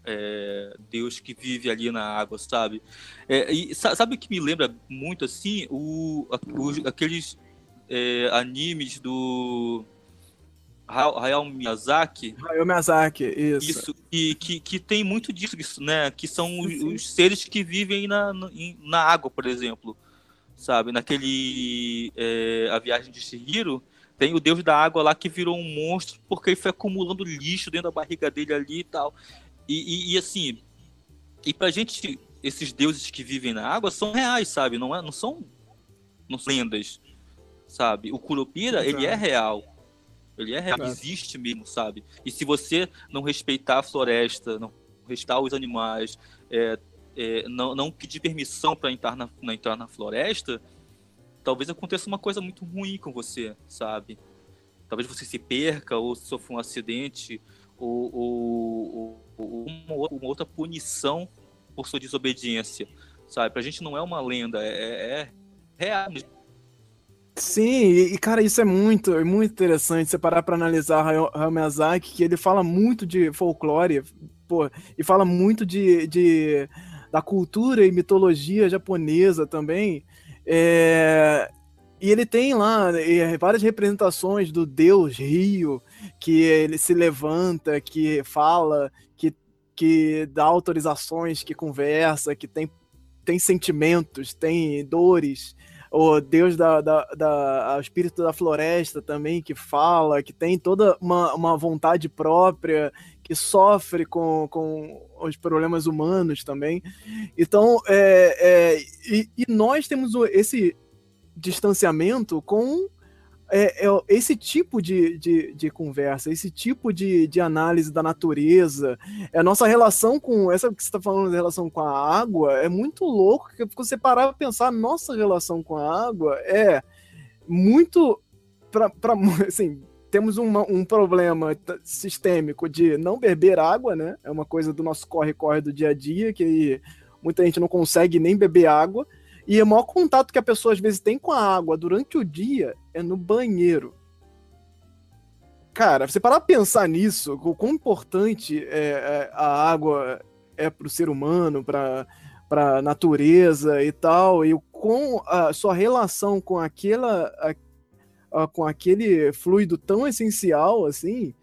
é, Deus que vive ali na água, sabe? É, e sabe o que me lembra muito assim? O aqueles é, animes do Hayao Miyazaki. Hayao Miyazaki, isso. Isso, e, que, que tem muito disso, né? Que são os, os seres que vivem na, na água, por exemplo. Sabe? Naquele. É, a Viagem de Shihiro tem o deus da água lá que virou um monstro porque ele foi acumulando lixo dentro da barriga dele ali e tal. E, e, e assim, e pra gente, esses deuses que vivem na água são reais, sabe? Não, é, não são, não são lendas, sabe? O Curupira, ele é real. Ele é real, existe mesmo, sabe? E se você não respeitar a floresta, não respeitar os animais, é, é, não, não pedir permissão para entrar na, entrar na floresta, talvez aconteça uma coisa muito ruim com você, sabe? Talvez você se perca ou sofra um acidente ou, ou, ou uma, uma, outra punição por sua desobediência, sabe? Pra gente não é uma lenda, é, é, é real. Sim, e cara, isso é muito, é muito interessante você parar para analisar Hayao Miyazaki, que ele fala muito de folclore, pô, e fala muito de, de da cultura e mitologia japonesa também, é, e ele tem lá é, várias representações do deus rio, que ele se levanta, que fala, que, que dá autorizações, que conversa, que tem, tem sentimentos, tem dores. O deus da, da, da o espírito da floresta também, que fala, que tem toda uma, uma vontade própria, que sofre com, com os problemas humanos também. Então, é, é e, e, nós temos esse distanciamento com é, é, esse tipo de, de, de, conversa, esse tipo de, de análise da natureza. É a nossa relação com. Essa que você está falando, relação com a água, é muito louco, porque você parar para pensar, nossa relação com a água é muito. Pra, pra, *laughs* assim, temos uma, um problema sistêmico de não beber água, né? É uma coisa do nosso corre-corre do dia a dia, que muita gente não consegue nem beber água. E o maior contato que a pessoa às vezes tem com a água durante o dia é no banheiro. Cara, você parar pra pensar nisso, o quão importante é, é a água é para o ser humano, para a natureza e tal, e com a sua relação com aquela, uh, com aquele fluido tão essencial assim,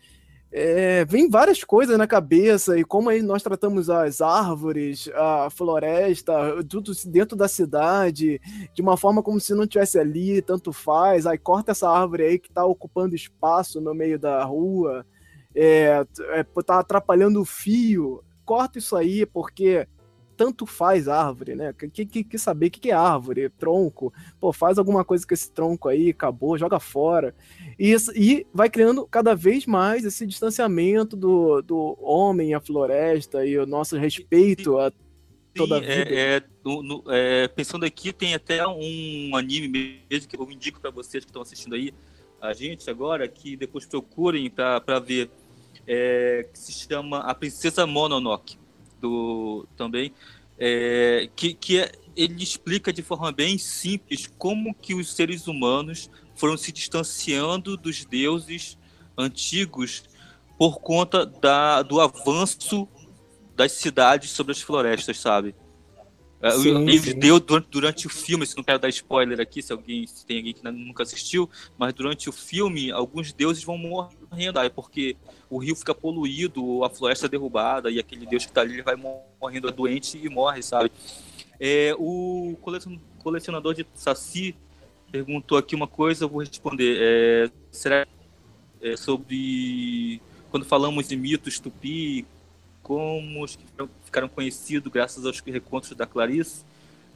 é, vem várias coisas na cabeça e como aí nós tratamos as árvores, a floresta, tudo dentro da cidade, de uma forma como se não tivesse ali, tanto faz, aí corta essa árvore aí que está ocupando espaço no meio da rua, é, é, tá atrapalhando o fio, corta isso aí porque tanto faz árvore, né? Que, que, que saber o que, que é árvore, tronco. Pô, faz alguma coisa com esse tronco aí, acabou, joga fora. E, isso, e vai criando cada vez mais esse distanciamento do, do homem à floresta e o nosso respeito a toda a vida. É, é, no, no, é, pensando aqui, tem até um anime mesmo que eu indico para vocês que estão assistindo aí a gente agora, que depois procurem para ver, é, que se chama A Princesa Mononoke do também, é, que, que é, ele explica de forma bem simples como que os seres humanos foram se distanciando dos deuses antigos por conta da, do avanço das cidades sobre as florestas, sabe? É, sim, ele sim. deu durante, durante, o filme, se não quero dar spoiler aqui, se alguém se tem alguém que nunca assistiu, mas durante o filme alguns deuses vão morrendo, aí porque o rio fica poluído, a floresta é derrubada e aquele deus que está ali vai morrendo doente e morre, sabe? É, o colecionador de Saci perguntou aqui uma coisa, eu vou responder. É, será é, sobre quando falamos de mitos tupi, como os que ficaram conhecidos graças aos recontos da Clarice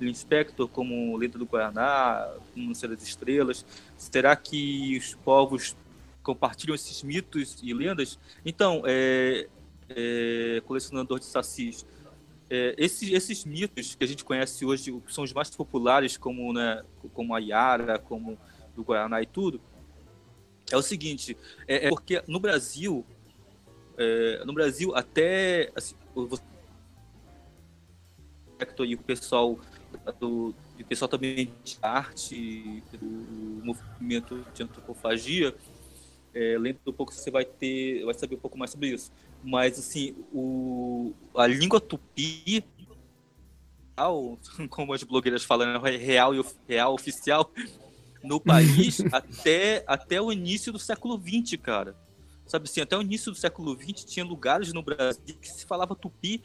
Lispector, como Lenda do Guaraná, como Ser das Estrelas. Será que os povos compartilham esses mitos e lendas? Então, é, é, colecionador de sacis. É, esses, esses mitos que a gente conhece hoje, que são os mais populares, como, né, como a Yara, como o Guaraná e tudo, é o seguinte, é, é porque no Brasil, é, no Brasil até assim, e o pessoal do o pessoal também de arte, do movimento de antropofagia, é, lendo um pouco você vai ter, vai saber um pouco mais sobre isso. Mas assim, o, a língua tupi, *laughs* como as blogueiras falam, é real e real oficial no país *laughs* até, até o início do século XX, cara. Sabe assim, até o início do século XX tinha lugares no Brasil que se falava tupi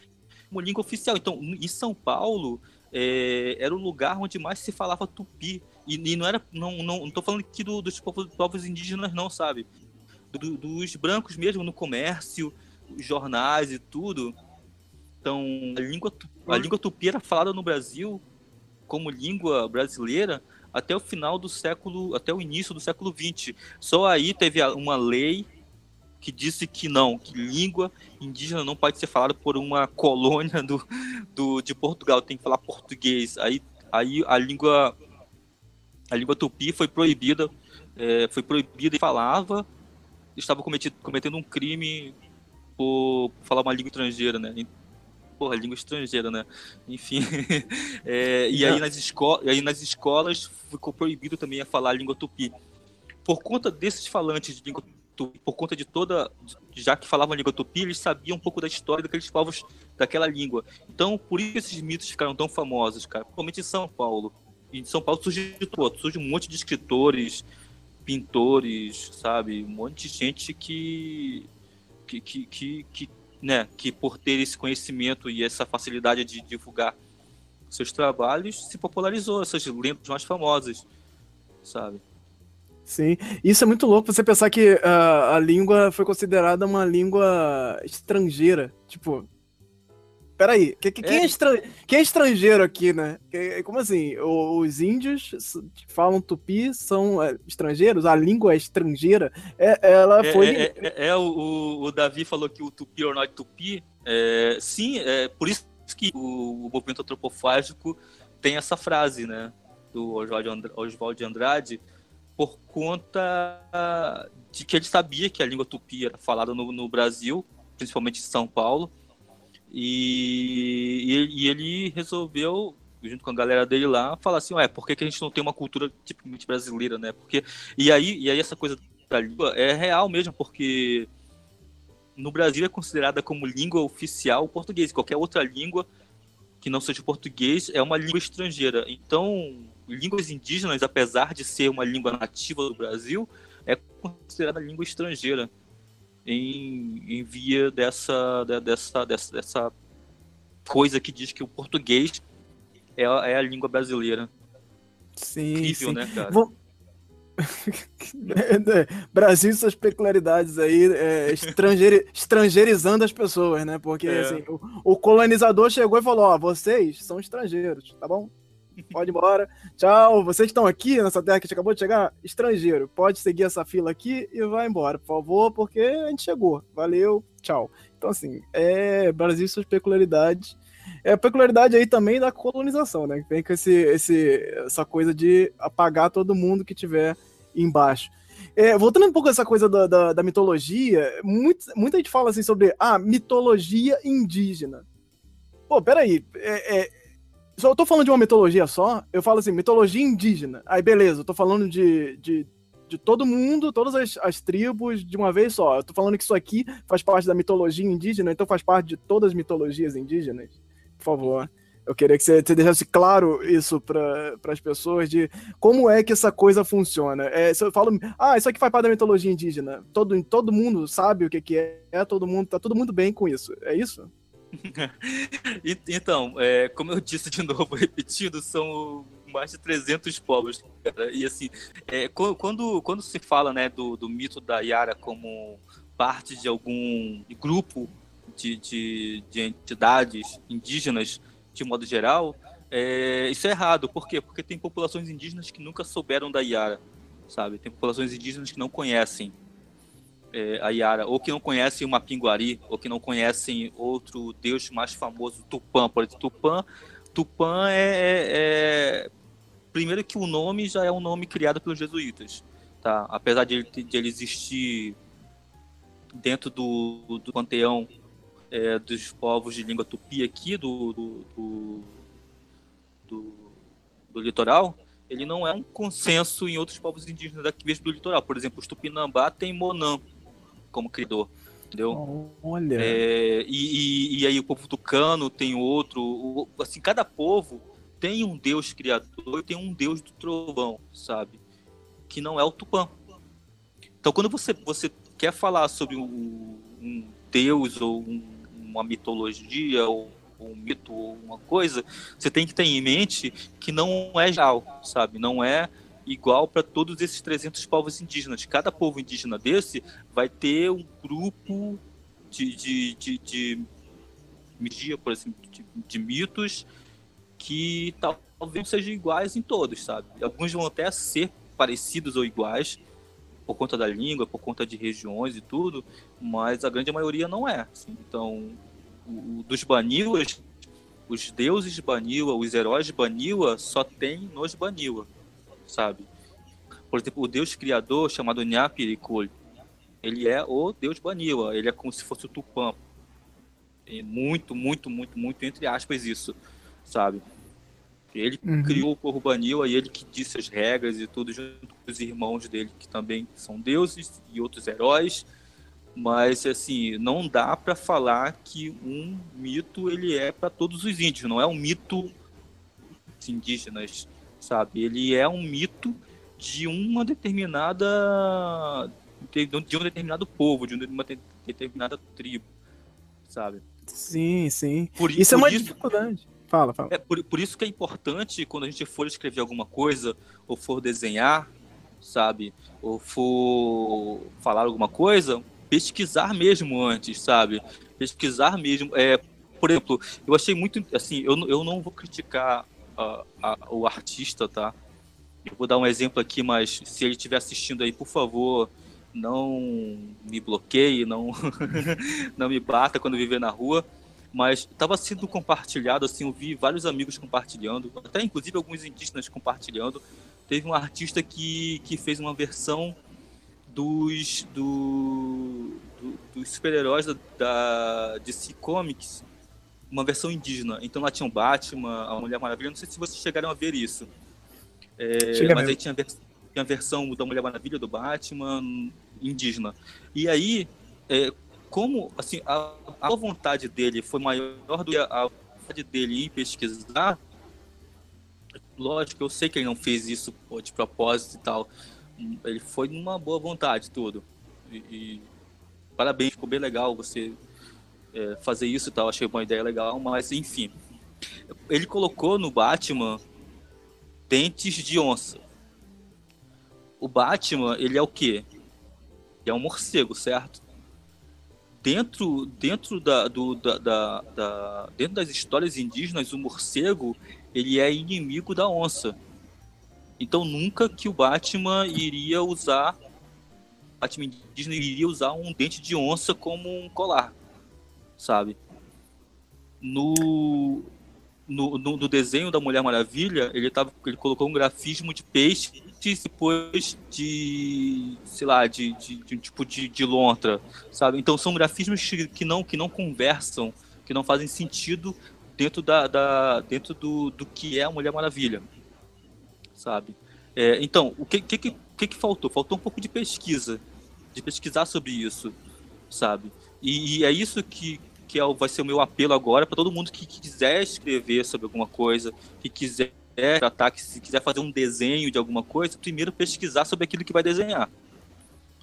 como língua oficial. Então, em São Paulo, é, era o lugar onde mais se falava tupi. E, e não era. Não, não, não tô falando aqui do, dos povos, povos indígenas, não, sabe? Do, dos brancos mesmo no comércio, jornais e tudo. Então, a língua, a língua tupi era falada no Brasil como língua brasileira até o final do século, até o início do século XX. Só aí teve uma lei que disse que não, que língua indígena não pode ser falada por uma *laughs* colônia do, do, de Portugal, tem que falar português. Aí, aí a língua a língua tupi foi proibida, é, foi proibida e falava, estava cometendo, cometendo um crime por falar uma língua estrangeira, né? Porra, língua estrangeira, né? Enfim. *laughs* é, e aí nas, esco aí nas escolas ficou proibido também a falar a língua tupi. Por conta desses falantes de língua tupi, por conta de toda, já que falavam a língua tupi, eles sabiam um pouco da história daqueles povos daquela língua. Então, por isso esses mitos ficaram tão famosos, cara, principalmente em São Paulo. E em São Paulo surge tudo, surge um monte de escritores, pintores, sabe, um monte de gente que que, que, que, que né, que por ter esse conhecimento e essa facilidade de divulgar seus trabalhos, se popularizou essas lendas mais famosas, sabe? Sim, isso é muito louco você pensar que uh, a língua foi considerada uma língua estrangeira. Tipo, peraí, que, que, quem, é. É estran... quem é estrangeiro aqui, né? Como assim? Os índios falam tupi, são é, estrangeiros? A língua é estrangeira? É, ela é, foi. É, é, é o, o, Davi falou que o tupi or not tupi. sim, é por isso que o, o movimento antropofágico tem essa frase, né? Do Oswald de Andrade por conta de que ele sabia que a língua tupi era falada no, no Brasil, principalmente em São Paulo, e, e, ele resolveu, junto com a galera dele lá, falar assim, ué, por que, que a gente não tem uma cultura tipicamente brasileira, né? Porque, e, aí, e aí essa coisa da língua é real mesmo, porque no Brasil é considerada como língua oficial o português, qualquer outra língua que não seja português é uma língua estrangeira. Então, línguas indígenas, apesar de ser uma língua nativa do Brasil, é considerada língua estrangeira em, em via dessa, dessa, dessa, dessa coisa que diz que o português é, é a língua brasileira. Sim, Incrível, sim. né, cara? *laughs* Brasil e suas peculiaridades aí, é, estrangeir, estrangeirizando as pessoas, né? Porque é. assim, o, o, colonizador chegou e falou: Ó, vocês são estrangeiros, tá bom? Pode ir embora. Tchau. Vocês estão aqui nessa terra que a gente acabou de chegar? Estrangeiro. Pode seguir essa fila aqui e vai embora, por favor, porque a gente chegou. Valeu. Tchau. Então, assim, é Brasil e suas peculiaridades. É a peculiaridade aí também da colonização, né? Vem com esse, esse, essa coisa de apagar todo mundo que tiver embaixo. É, voltando um pouco a essa coisa da, da, da mitologia, muito, muita gente fala assim sobre a ah, mitologia indígena. Pô, peraí, é, é, só eu tô falando de uma mitologia só, eu falo assim, mitologia indígena. Aí beleza, eu tô falando de, de, de todo mundo, todas as, as tribos de uma vez só. Eu tô falando que isso aqui faz parte da mitologia indígena, então faz parte de todas as mitologias indígenas. Por favor. Eu queria que você, você deixasse claro isso para as pessoas de como é que essa coisa funciona. É, se eu falo, ah, isso aqui faz parte da mitologia indígena, todo, todo mundo sabe o que, que é, todo mundo, tá todo mundo bem com isso. É isso? *laughs* então, é, como eu disse de *laughs* novo, repetindo, são mais de 300 povos. Cara. E assim, é, quando, quando se fala né, do, do mito da Yara como parte de algum grupo de, de, de entidades indígenas, de modo geral, é, isso é errado. Por quê? Porque tem populações indígenas que nunca souberam da Yara, sabe? Tem populações indígenas que não conhecem é, a Yara, ou que não conhecem uma Pinguari, ou que não conhecem outro deus mais famoso, Tupã, por exemplo. Tupã, Tupã é, é, é, Primeiro que o nome já é um nome criado pelos jesuítas, tá? Apesar de, de ele existir dentro do, do panteão é, dos povos de língua tupi aqui do, do, do, do, do litoral, ele não é um consenso em outros povos indígenas daqui mesmo do litoral. Por exemplo, os Tupinambá tem Monã como criador, entendeu? Olha. É, e, e, e, aí o povo tucano tem outro. O, assim, cada povo tem um deus criador e tem um deus do trovão, sabe? Que não é o Tupã. Então, quando você, você quer falar sobre um, um deus ou um, uma mitologia ou um mito ou uma coisa, você tem que ter em mente que não é geral, sabe? Não é igual para todos esses 300 povos indígenas. Cada povo indígena desse vai ter um grupo de, de, de, por exemplo, de, de mitos que talvez sejam iguais em todos, sabe? Alguns vão até ser parecidos ou iguais por conta da língua, por conta de regiões e tudo, mas a grande maioria não é. Assim. Então, o, dos Baniwas, os deuses de Baniwa, os heróis Baniwa, só tem nos Baniwa, sabe? Por exemplo, o deus criador chamado Nyapirikul, ele é o deus Baniwa, ele é como se fosse o Tupã. É muito, muito, muito, muito, entre aspas, isso, sabe? Ele uhum. criou o povo Baniwa e ele que disse as regras e tudo, junto com os irmãos dele, que também são deuses e outros heróis. Mas, assim, não dá para falar que um mito ele é para todos os índios, não é um mito indígenas, sabe? Ele é um mito de uma determinada de um determinado povo, de uma determinada tribo, sabe? Sim, sim. Por, isso por é uma isso, dificuldade. Fala, fala. É por, por isso que é importante quando a gente for escrever alguma coisa ou for desenhar, sabe, ou for falar alguma coisa, pesquisar mesmo antes, sabe? Pesquisar mesmo. É, por exemplo, eu achei muito assim, eu, eu não vou criticar a, a, o artista, tá? Eu vou dar um exemplo aqui, mas se ele estiver assistindo aí, por favor, não me bloqueie, não, *laughs* não me bata quando viver na rua. Mas estava sendo compartilhado, assim, eu vi vários amigos compartilhando, até inclusive alguns indígenas compartilhando. Teve um artista que, que fez uma versão dos, do, do, dos super-heróis da, da DC Comics, uma versão indígena. Então lá tinha o Batman, a Mulher Maravilha, não sei se vocês chegaram a ver isso. É, mas aí tinha a, tinha a, versão da Mulher Maravilha, do Batman, indígena. E aí, é, como assim, a, a vontade dele foi maior do que a, vontade dele em pesquisar, lógico, eu sei que ele não fez isso pô, de propósito e tal. Ele foi numa boa vontade, tudo. E, e parabéns, ficou bem legal você é, fazer isso e tal. Achei uma ideia legal, mas enfim. Ele colocou no Batman dentes de onça. O Batman, ele é o quê? Ele é um morcego, certo? Dentro, dentro, da, do, da, da, da, dentro das histórias indígenas, o morcego ele é inimigo da onça. Então nunca que o Batman iria usar Batman indígena iria usar um dente de onça como um colar, sabe? No no, no, no, desenho da Mulher Maravilha, ele, tava, ele colocou um grafismo de peixe depois de, sei lá, de, de, de um tipo de, de lontra, sabe? Então são grafismos que não, que não conversam, que não fazem sentido dentro, da, da dentro do, do que é a Mulher Maravilha, sabe? É, então, o que, que, que, que faltou? Faltou um pouco de pesquisa, de pesquisar sobre isso, sabe? E, e é isso que, que é, vai ser o meu apelo agora para todo mundo que, que, quiser escrever sobre alguma coisa, que quiser tratar, que se quiser fazer um desenho de alguma coisa, primeiro pesquisar sobre aquilo que vai desenhar.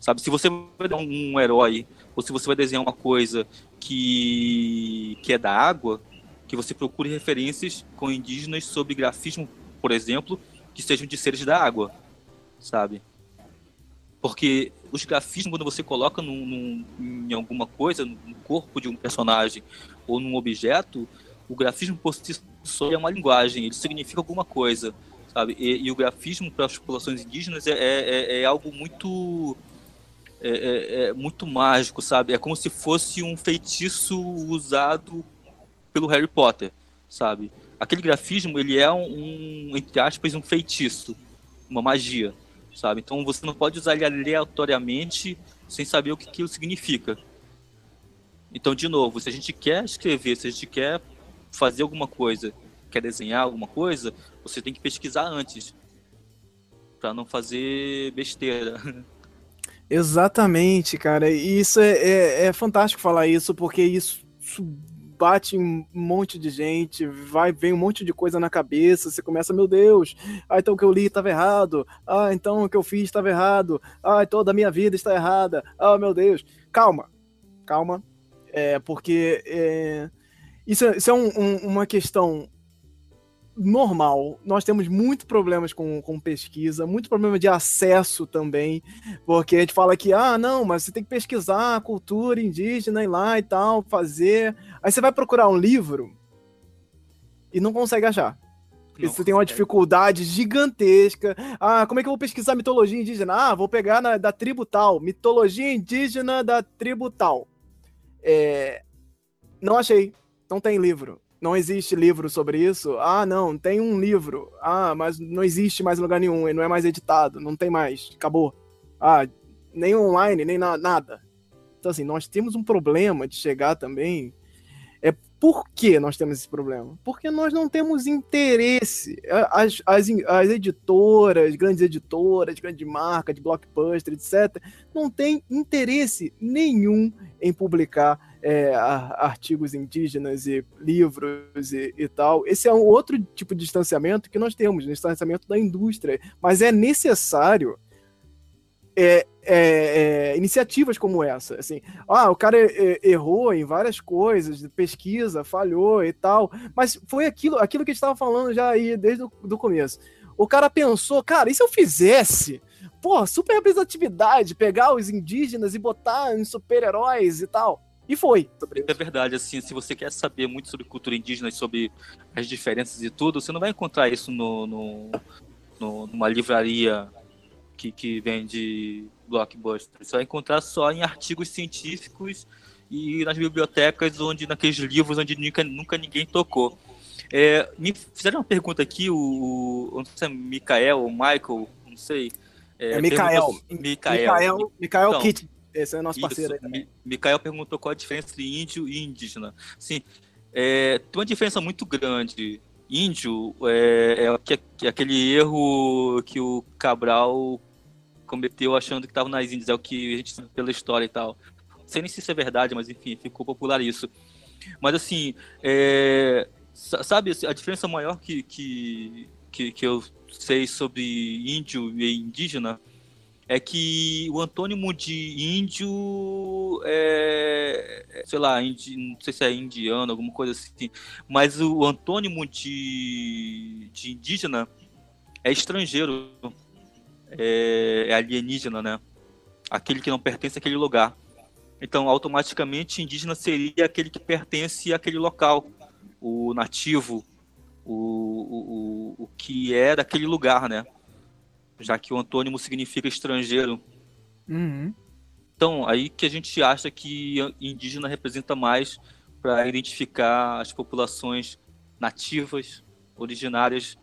Sabe, se você vai dar um, um herói, ou se você vai desenhar uma coisa que, que é da água, que você procure referências com indígenas sobre grafismo, por exemplo, que sejam de seres da água, sabe? Porque os grafismos, quando você coloca num, num, em alguma coisa, no corpo de um personagem ou num objeto, o grafismo por si só é uma linguagem, ele significa alguma coisa, sabe? E, e o grafismo para as populações indígenas é, é, é, é algo muito é, é, é, muito mágico, sabe? É como se fosse um feitiço usado pelo Harry Potter, sabe? Aquele grafismo, ele é um, um entre aspas, um feitiço, uma magia, sabe? Então você não pode usar ele aleatoriamente sem saber o que aquilo significa. Então, de novo, se a gente quer escrever, se a gente quer fazer alguma coisa, quer desenhar alguma coisa, você tem que pesquisar antes, para não fazer besteira. *laughs* Exatamente, cara. E isso é, é, é, fantástico falar isso, porque isso, isso bate um monte de gente, vai, vem um monte de coisa na cabeça, você começa, meu Deus, ah, então o que eu li estava errado, ah, então o que eu fiz estava errado, ah, toda a minha vida está errada, ah, meu Deus. Calma, calma, é, porque é, isso, é, isso é um, um, uma questão normal. Nós temos muitos problemas com, com pesquisa, muito problema de acesso também, porque a gente fala que, ah, não, mas você tem que pesquisar a cultura indígena e lá e tal, fazer. Aí você vai procurar um livro e não consegue achar. Não você tem uma dificuldade gigantesca. Ah, como é que eu vou pesquisar mitologia indígena? Ah, vou pegar na, da tribo tal. Mitologia indígena da tribo tal. É... Não achei. Não tem livro não existe livro sobre isso. Ah, não, tem um livro. Ah, mas não existe mais lugar nenhum, ele não é mais editado, não tem mais, acabou. Ah, nem online, nem na, nada. Então, assim, nós temos um problema de chegar também. Por que nós temos esse problema? Porque nós não temos interesse. As, as, as editoras, grandes editoras, grandes marcas, de blockbuster, etc., não têm interesse nenhum em publicar é, artigos indígenas e livros e, e, tal. Esse é um outro tipo de distanciamento que nós temos, distanciamento da indústria. Mas é necessário é, é, é, iniciativas como essa. Assim, ah, o cara errou em várias coisas, pesquisa, falhou e tal, mas foi aquilo, aquilo que a gente estava falando já aí desde o começo. O cara pensou, cara, e se eu fizesse? Pô, super representatividade, pegar os indígenas e botar em super-heróis e tal. E foi. É verdade, assim, se você quer saber muito sobre cultura indígena e sobre as diferenças e tudo, você não vai encontrar isso no, no, no numa livraria que, que vende blockbuster. Você vai encontrar só em artigos científicos e nas bibliotecas, onde naqueles livros onde nunca, nunca ninguém tocou. É, me fizeram uma pergunta aqui, o, não sei se é Mikael ou Michael, não sei. É, é Mikael. Mikael. Mikael então, Kitt. Esse é nosso parceiro Isso. aí. Mikael perguntou qual a diferença entre índio e indígena. Sim, é, tem uma diferença muito grande. Índio é, é, aquele erro que o Cabral cometeu achando que estava nas Índias, é o que a gente sabe pela história e tal. Não sei nem se isso é verdade, mas enfim, ficou popular isso. Mas assim, é, sabe, a diferença maior que, que, que, que eu sei sobre índio e indígena é que o antônimo de índio é, é, sei lá, indi, não sei se é indiano, alguma coisa assim, mas o antônimo de, de indígena é estrangeiro, é, é alienígena, né? Aquele que não pertence àquele lugar. Então, automaticamente, indígena seria aquele que pertence àquele local, o nativo, o, o, o, que é daquele lugar, né? já que o antônimo significa estrangeiro. Uhum. Então, aí que a gente acha que indígena representa mais para identificar as populações nativas, originárias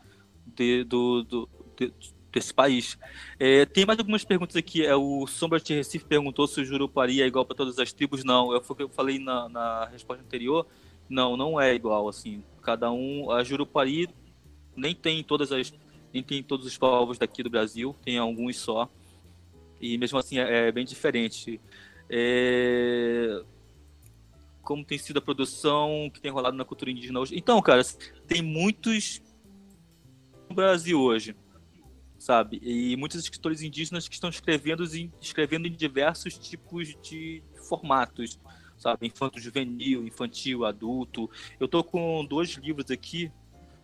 de, do, do, de, desse país. É, tem mais algumas perguntas aqui. É, o Sombra de Recife perguntou se o Jurupari é igual para todas as tribos. Não, eu, eu falei na, na, resposta anterior. Não, não é igual. Assim, cada um. A Jurupari nem tem todas as nem tem todos os povos daqui do Brasil, tem alguns só. E mesmo assim é, é bem diferente. É... Como tem sido a produção que tem rolado na cultura indígena hoje? Então, cara, tem muitos no Brasil hoje, sabe? E muitos escritores indígenas que estão escrevendo, escrevendo em diversos tipos de formatos, sabe? Infanto juvenil, infantil, adulto. Eu tô com dois livros aqui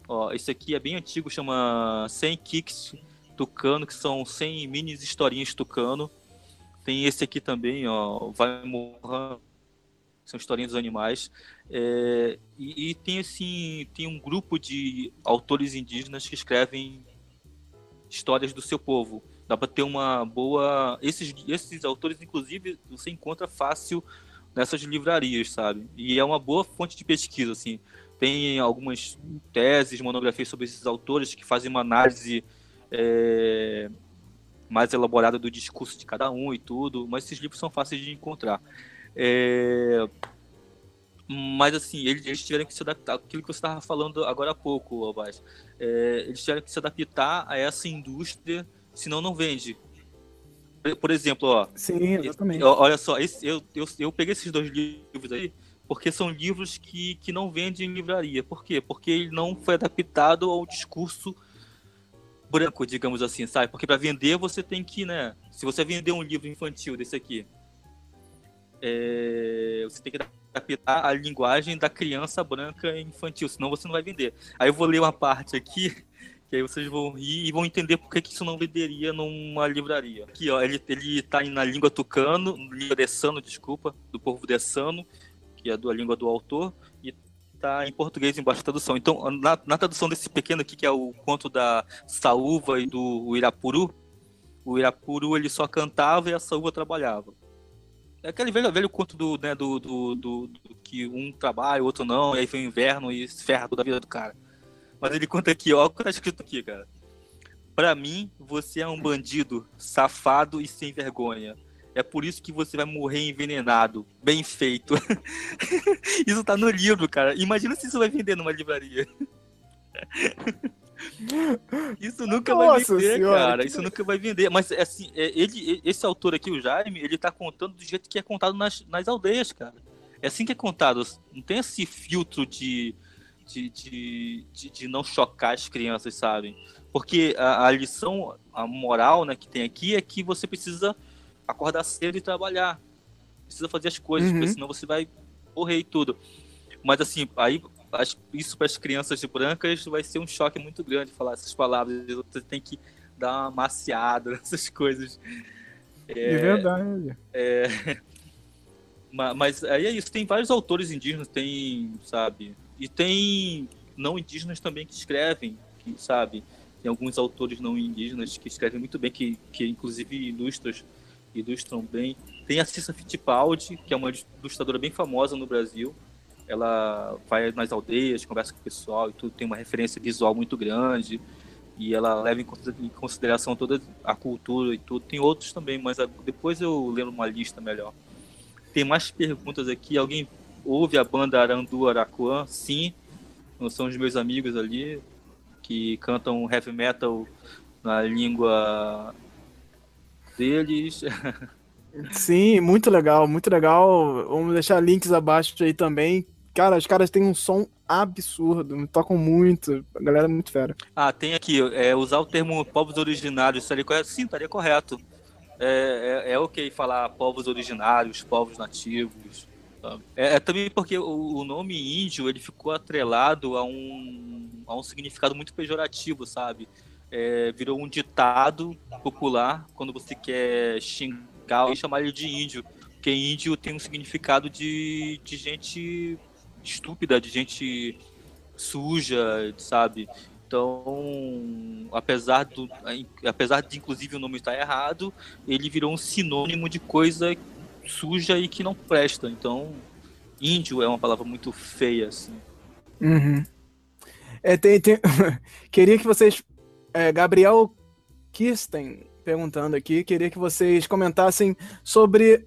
Ó, esse aqui é bem antigo, chama 100 Kicks Tucano, que são 100 mini historinhas Tucano. Tem esse aqui também, ó, Vai Morrer, são historinhas dos animais. É, e, e, tem assim, tem um grupo de autores indígenas que escrevem histórias do seu povo. Dá para ter uma boa. Esses, esses autores, inclusive, você encontra fácil nessas livrarias, sabe? E é uma boa fonte de pesquisa, assim. Tem algumas teses, monografias sobre esses autores que fazem uma análise é, mais elaborada do discurso de cada um e tudo, mas esses livros são fáceis de encontrar. É, mas assim, eles, eles, tiveram que se adaptar, aquilo que você estava falando agora há pouco, Albaz, é, eles tiveram que se adaptar a essa indústria, senão não vende. Por exemplo, ó. Sim, exatamente. Olha só, esse, eu, eu, eu peguei esses dois livros aí, porque são livros que, que não vendem em livraria. Por quê? Porque ele não foi adaptado ao discurso branco, digamos assim, sabe? Porque para vender você tem que, né? Se você vender um livro infantil desse aqui, é, você tem que adaptar a linguagem da criança branca infantil, senão você não vai vender. Aí eu vou ler uma parte aqui, que aí vocês vão rir e vão entender por que, que isso não venderia numa livraria. Aqui, ó, ele, ele tá na língua tucano, língua dessano, desculpa, do povo dessano, que é a língua do autor, e tá em português embaixo da tradução. Então, na, na, tradução desse pequeno aqui, que é o conto da Saúva e do Irapuru, o Irapuru ele só cantava e a Saúva trabalhava. É aquele velho, velho conto do, né, do, do, do, do que um trabalha, o outro não, e aí vem o inverno e ferra toda a vida do cara. Mas ele conta aqui, ó, o *laughs* que tá escrito aqui, cara. Pra mim, você é um bandido, safado e sem vergonha. É por isso que você vai morrer envenenado. Bem feito. *laughs* isso tá no livro, cara. Imagina se isso vai vender numa livraria. *laughs* Isso nunca Nossa vai vender, senhora, cara. Que... Isso nunca vai vender. Mas assim, é, ele, esse autor aqui, o Jaime, ele tá contando do jeito que é contado nas, nas aldeias, cara. É assim que é contado. Não tem esse filtro de, de, de, de, de não chocar as crianças, sabem? Porque a, a, lição, a moral né, que tem aqui é que você precisa acordar cedo e trabalhar. Precisa fazer as coisas, uhum. porque senão você vai morrer e tudo. Mas assim, aí isso para as crianças brancas vai ser um choque muito grande falar essas palavras. Você tem que dar uma maciada *laughs* nessas coisas. É, de verdade. É, *laughs* mas aí é isso. Tem vários autores indígenas, tem, sabe? E tem não indígenas também que escrevem, que, sabe? Tem alguns autores não indígenas que escrevem muito bem, que, que inclusive ilustram, ilustram bem. Tem a Cissa Fittipaldi, que é uma ilustradora bem famosa no Brasil ela vai nas aldeias, conversa com o pessoal e tudo, tem uma referência visual muito grande e ela leva em consideração toda a cultura e tudo. Tem outros também, mas depois eu lembro uma lista melhor. Tem mais perguntas aqui. Alguém ouve a banda Arandu Araquã? Sim, são os meus amigos ali que cantam heavy metal na língua deles. *laughs* Sim, muito legal, muito legal. Vamos deixar links abaixo aí também. Cara, os caras têm um som absurdo, me tocam muito, a galera é muito fera. Ah, tem aqui, é, usar o termo povos originários, estaria correto? Sim, estaria correto. É, é, é ok falar povos originários, povos nativos. É, é, também porque o, o, nome índio ele ficou atrelado a um, a um significado muito pejorativo, sabe? É, virou um ditado popular quando você quer xingar e chamar ele de índio. Porque índio tem um significado de, de gente estúpida, de gente suja, sabe? Então, apesar, do, apesar de inclusive o nome estar errado, ele virou um sinônimo de coisa suja e que não presta. Então, índio é uma palavra muito feia, assim. Uhum. É, tem, tem... *laughs* queria que vocês. É, Gabriel Kirsten perguntando aqui, queria que vocês comentassem sobre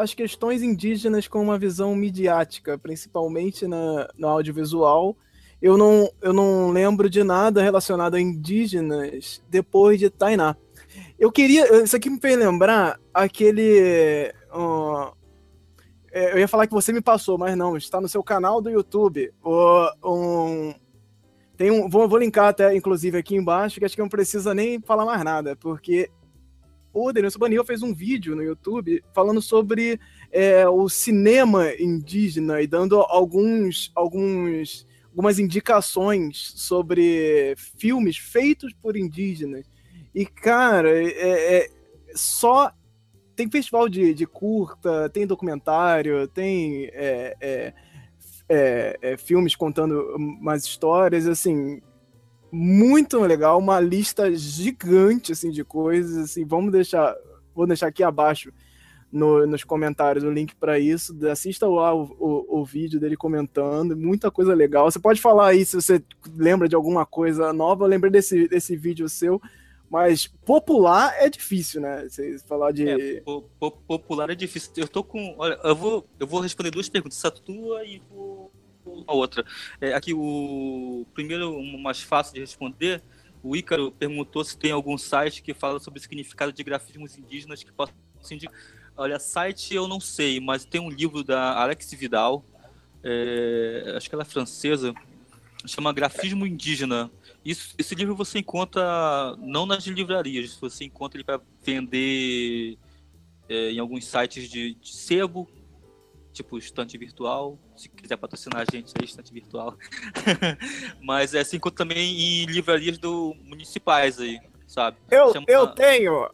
as questões indígenas com uma visão midiática, principalmente na, no audiovisual. Eu não, eu não lembro de nada relacionado a indígenas depois de Tainá. Eu queria. Isso aqui me fez lembrar aquele. Uh, eu ia falar que você me passou, mas não, está no seu canal do YouTube. Um, tem um, vou, vou linkar até, inclusive, aqui embaixo, que acho que não precisa nem falar mais nada, porque o Denilson Banil fez um vídeo no YouTube falando sobre é, o cinema indígena e dando alguns, alguns, algumas indicações sobre filmes feitos por indígenas. E, cara, é, é só. Tem festival de, de, curta, tem documentário, tem é, é, é, filmes contando umas histórias, assim. Muito legal, uma lista gigante assim de coisas, assim, vamos deixar, vou deixar aqui abaixo no, nos comentários o link para isso. Assista lá o, o, o, vídeo dele comentando, muita coisa legal. Você pode falar aí se você lembra de alguma coisa nova. Eu lembrei desse, desse vídeo seu, mas popular é difícil, né? Você falar de. É, po, po, popular é difícil. Eu tô com. Olha, eu vou, eu vou responder duas perguntas, a tua e a outra. É, aqui o primeiro, mais fácil de responder. O Ícaro perguntou se tem algum site que fala sobre o significado de grafismos indígenas que possa indicar. Olha, site eu não sei, mas tem um livro da Alex Vidal, é, acho que ela é francesa, chama Grafismo Indígena. Isso, esse livro você encontra não nas livrarias, você encontra ele para vender é, em alguns sites de, de sebo, tipo estante virtual. Se quiser patrocinar a gente aí, estante virtual. *laughs* Mas é, se encontra também em livrarias do, municipais aí, sabe? Eu, chama... eu tenho!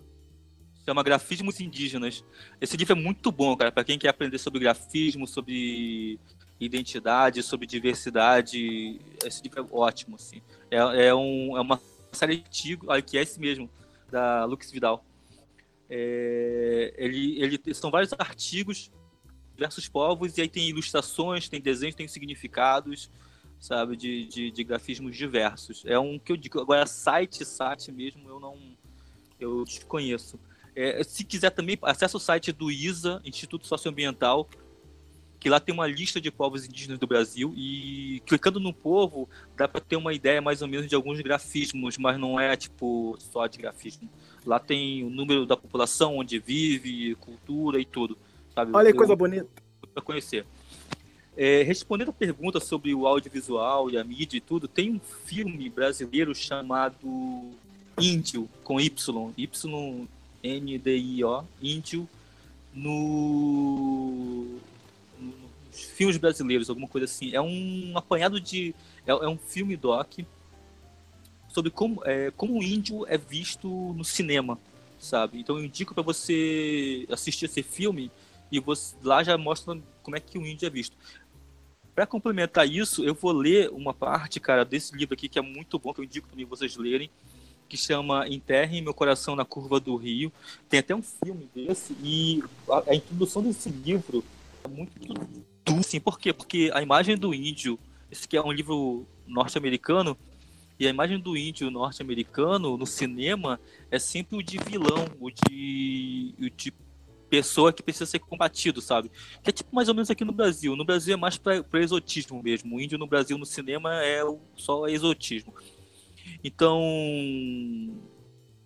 chama Grafismos Indígenas. Esse livro é muito bom, cara, para quem quer aprender sobre grafismo, sobre identidade, sobre diversidade. Esse livro é ótimo, assim. É, é, um, é uma série antiga, que é esse mesmo, da Lux Vidal. É, ele, ele são vários artigos, diversos povos, e aí tem ilustrações, tem desenhos, tem significados, sabe, de, de, de grafismos diversos. É um que eu digo, agora site, site mesmo, eu não, eu desconheço. É, se quiser também, acesse o site do ISA, Instituto Socioambiental, que lá tem uma lista de povos indígenas do Brasil e clicando no povo dá para ter uma ideia mais ou menos de alguns grafismos, mas não é tipo só de grafismo. Lá tem o número da população, onde vive, cultura e tudo. Sabe? Olha que coisa bonita. Para conhecer. É, respondendo a pergunta sobre o audiovisual e a mídia e tudo, tem um filme brasileiro chamado Índio, com Y. Y N-D-I-O, Índio, no, no, nos filmes brasileiros, alguma coisa assim. É um apanhado de. É, é um filme doc sobre como, é, como o índio é visto no cinema, sabe? Então eu indico para você assistir esse filme e você, lá já mostra como é que o índio é visto. Para complementar isso, eu vou ler uma parte, cara, desse livro aqui que é muito bom, que eu indico também vocês lerem, que chama Enterre Meu Coração na Curva do Rio. Tem até um filme desse, e a, a introdução desse livro é muito assim, por quê? Porque a imagem do índio, esse aqui é um livro norte-americano, e a imagem do índio norte-americano no cinema é sempre o de vilão, o de, o de pessoa que precisa ser combatido, sabe? Que é tipo mais ou menos aqui no Brasil. No Brasil é mais para exotismo mesmo. O índio no Brasil no cinema é só exotismo. Então,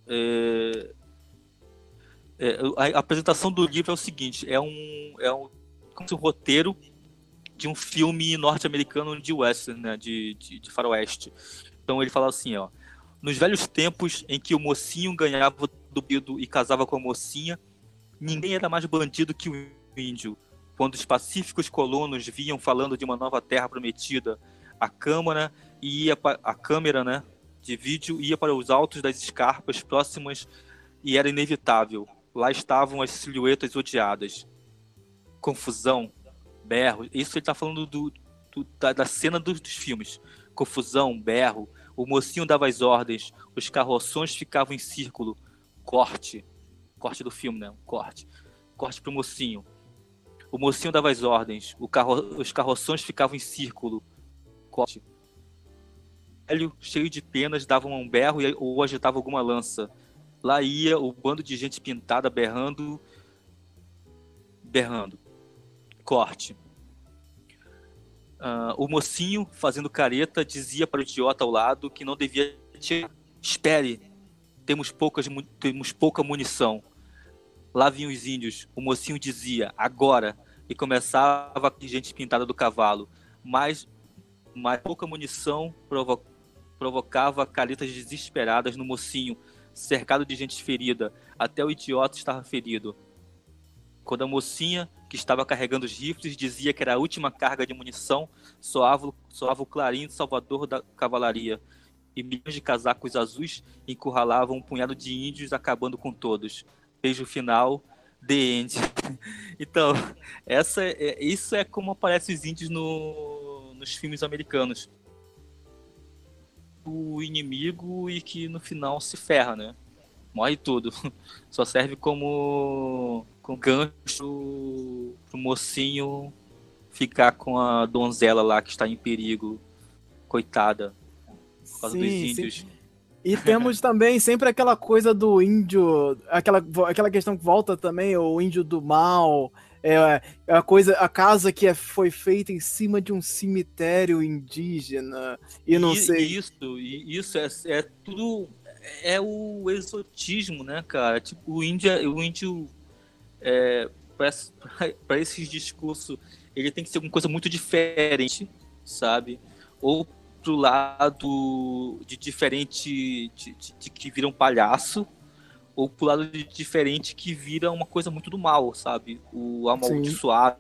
é, é, a, apresentação do livro é o seguinte: é um, é um, um roteiro de um filme norte-americano de western, né, de, de, de, faroeste. Então ele fala assim, ó, nos velhos tempos em que o mocinho ganhava do e casava com a mocinha, ninguém era mais bandido que o índio. Quando os pacíficos colonos vinham falando de uma nova terra prometida, a câmara ia a câmera, né, de vídeo ia para os altos das escarpas próximas e era inevitável. Lá estavam as silhuetas odiadas. Confusão, berro. Isso ele está falando do, do, da, da, cena dos, dos filmes. Confusão, berro. O mocinho dava as ordens. Os carroções ficavam em círculo. Corte. Corte do filme, né? Corte. Corte pro mocinho. O mocinho dava as ordens. Carro, os carroções ficavam em círculo. Corte velho, cheio de penas, dava um berro ou agitava alguma lança. Lá ia o bando de gente pintada berrando, berrando. Corte. Uh, o mocinho, fazendo careta, dizia para o idiota ao lado que não devia tirar. Espere, temos, poucas, temos pouca munição. Lá vinham os índios. O mocinho dizia, agora. E começava a gente pintada do cavalo. Mas, mas pouca munição provo provocava caretas desesperadas no mocinho, cercado de gente ferida, até o idiota estava ferido. Quando a mocinha, que estava carregando os rifles, dizia que era a última carga de munição, soava, soava o clarim do salvador da cavalaria, e milhões de casacos azuis encurralavam um punhado de índios, acabando com todos. Beijo final, The End. *laughs* então, essa é, isso é como aparecem os índios no, nos filmes americanos pro inimigo e que no final se ferra, né? Morre tudo. *laughs* Só serve como, como gancho pro mocinho ficar com a donzela lá que está em perigo. Coitada. Por causa sim, dos índios. Sim. E temos também sempre aquela coisa do índio, aquela, aquela questão que volta também, o índio do mal, é, é a coisa, a casa que é, foi feita em cima de um cemitério indígena, e não e, sei. Isso, isso é, é tudo é o exotismo, né, cara? Tipo, o índio, o índio é, para *laughs* esses discursos, ele tem que ser alguma coisa muito diferente, sabe? Ou pro lado de diferente de, de, de, que vira um palhaço ou pro lado de diferente que vira uma coisa muito do mal, sabe? O amaldiçoado,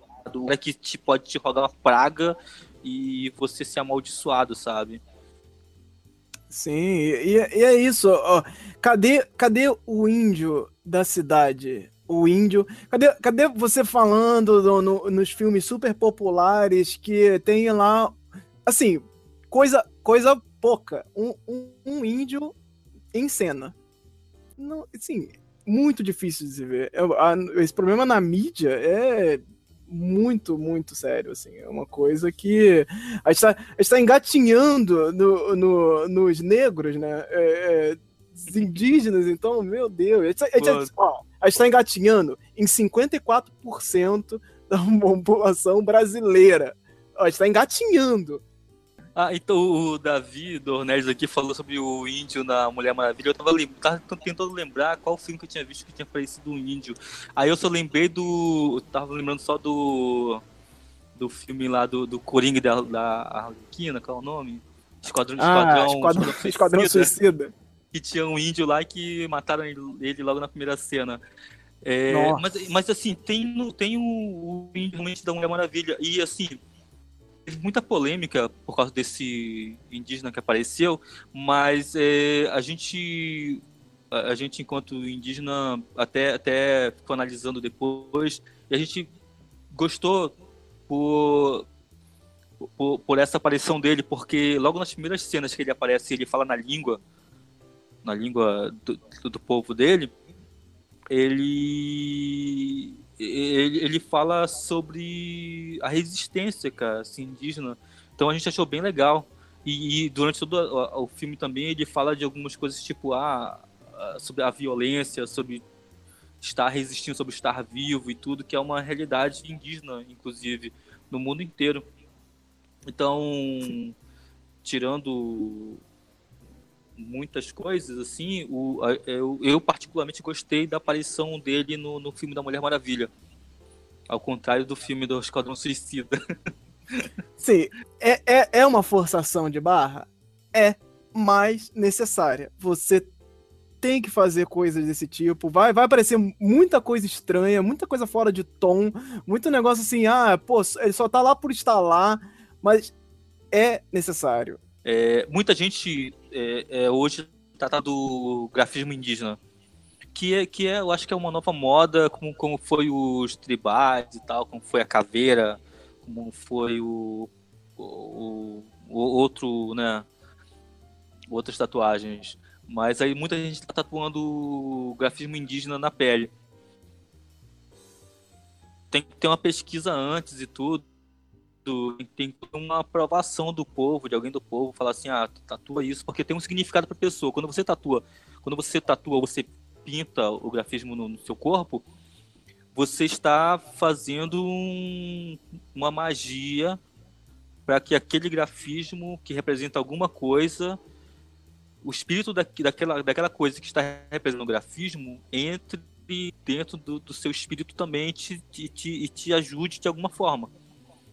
é que te, pode te rodar uma praga e você ser amaldiçoado, sabe? Sim, e, e é isso. Ó, cadê, cadê o índio da cidade? O índio. Cadê, cadê você falando no, nos filmes super populares que tem lá. Assim, coisa, coisa pouca. Um, um, um índio em cena. Não, assim, muito difícil de se ver. Esse problema na mídia é muito, muito sério, assim. É uma coisa que a gente tá, a gente tá engatinhando no, no, nos negros, né? É, é, indígenas, então, meu Deus. A gente, a a gente tá engatinhando em 54% da *laughs* população brasileira. a gente tá engatinhando. Ah, então o Davi do Nerds aqui falou sobre o índio na Mulher Maravilha. Eu tava, tava tentando lembrar qual filme que eu tinha visto que tinha aparecido um índio. Aí eu só lembrei do. Eu tava lembrando só do. Do filme lá do, do Coringa da, da Arlequina, qual é o nome? Esquadrão, ah, Esquadrão, Esquadrão, Suicida, Esquadrão Suicida. Que tinha um índio lá que mataram ele, ele logo na primeira cena. É, mas, mas assim, tem, tem o, o índio realmente da Mulher Maravilha. E assim, teve muita polêmica por causa desse indígena que apareceu, mas é, a gente a, gente enquanto indígena até até ficou analisando depois e a gente gostou por, por, por essa aparição dele, porque logo nas primeiras cenas que ele aparece, ele fala na língua na língua do, do, povo dele, ele ele, ele fala sobre a resistência, cara, assim, indígena. Então a gente achou bem legal. E, e durante todo o, o, filme também ele fala de algumas coisas tipo ah, sobre a violência, sobre estar resistindo, sobre estar vivo e tudo, que é uma realidade indígena, inclusive, no mundo inteiro. Então, tirando muitas coisas, assim, o, eu, eu, particularmente gostei da aparição dele no, no filme da Mulher Maravilha. Ao contrário do filme do Esquadrão Suicida. *laughs* Sim, é, é, é uma forçação de barra? É, mas necessária. Você tem que fazer coisas desse tipo. Vai, vai aparecer muita coisa estranha, muita coisa fora de tom, muito negócio assim, ah, pô, ele só tá lá por estar lá, mas é necessário. É, muita gente é, é, hoje trata do grafismo indígena, que é, que é, eu acho que é uma nova moda, como, como foi os tribais e tal, como foi a caveira, como foi o, o, o outro, né, outras tatuagens. Mas aí muita gente está tatuando grafismo indígena na pele. Tem que ter uma pesquisa antes e tudo tem uma aprovação do povo, de alguém do povo, falar assim, ah, tatua isso, porque tem um significado para a pessoa. Quando você tatua, quando você tatua, você pinta o grafismo no, no seu corpo, você está fazendo um, uma magia para que aquele grafismo que representa alguma coisa, o espírito da, daquela, daquela coisa que está representando o grafismo entre dentro do, do seu espírito também e te, te, te ajude de alguma forma.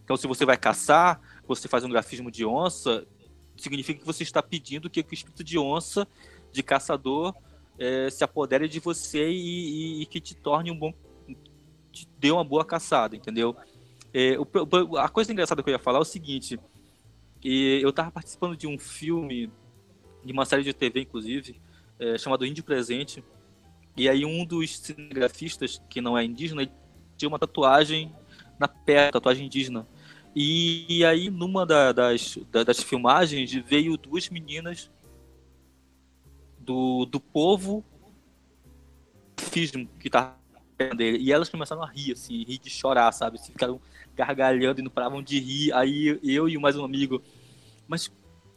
Então, se você vai caçar, você faz um grafismo de onça, significa que você está pedindo que o espírito de onça, de caçador, é, se apodere de você e, e, e, que te torne um bom. te dê uma boa caçada, entendeu? É, o, a coisa engraçada que eu ia falar é o seguinte: eu estava participando de um filme, de uma série de TV, inclusive, é, chamado Índio Presente. E aí, um dos cinegrafistas, que não é indígena, tinha uma tatuagem na perna, tatuagem indígena. E, aí, numa da, das, da, das filmagens, veio duas meninas do, do povo que tá dele. E elas começaram a rir, assim, rir de chorar, sabe? Assim, ficaram gargalhando e não paravam de rir. Aí eu e mais um amigo, mas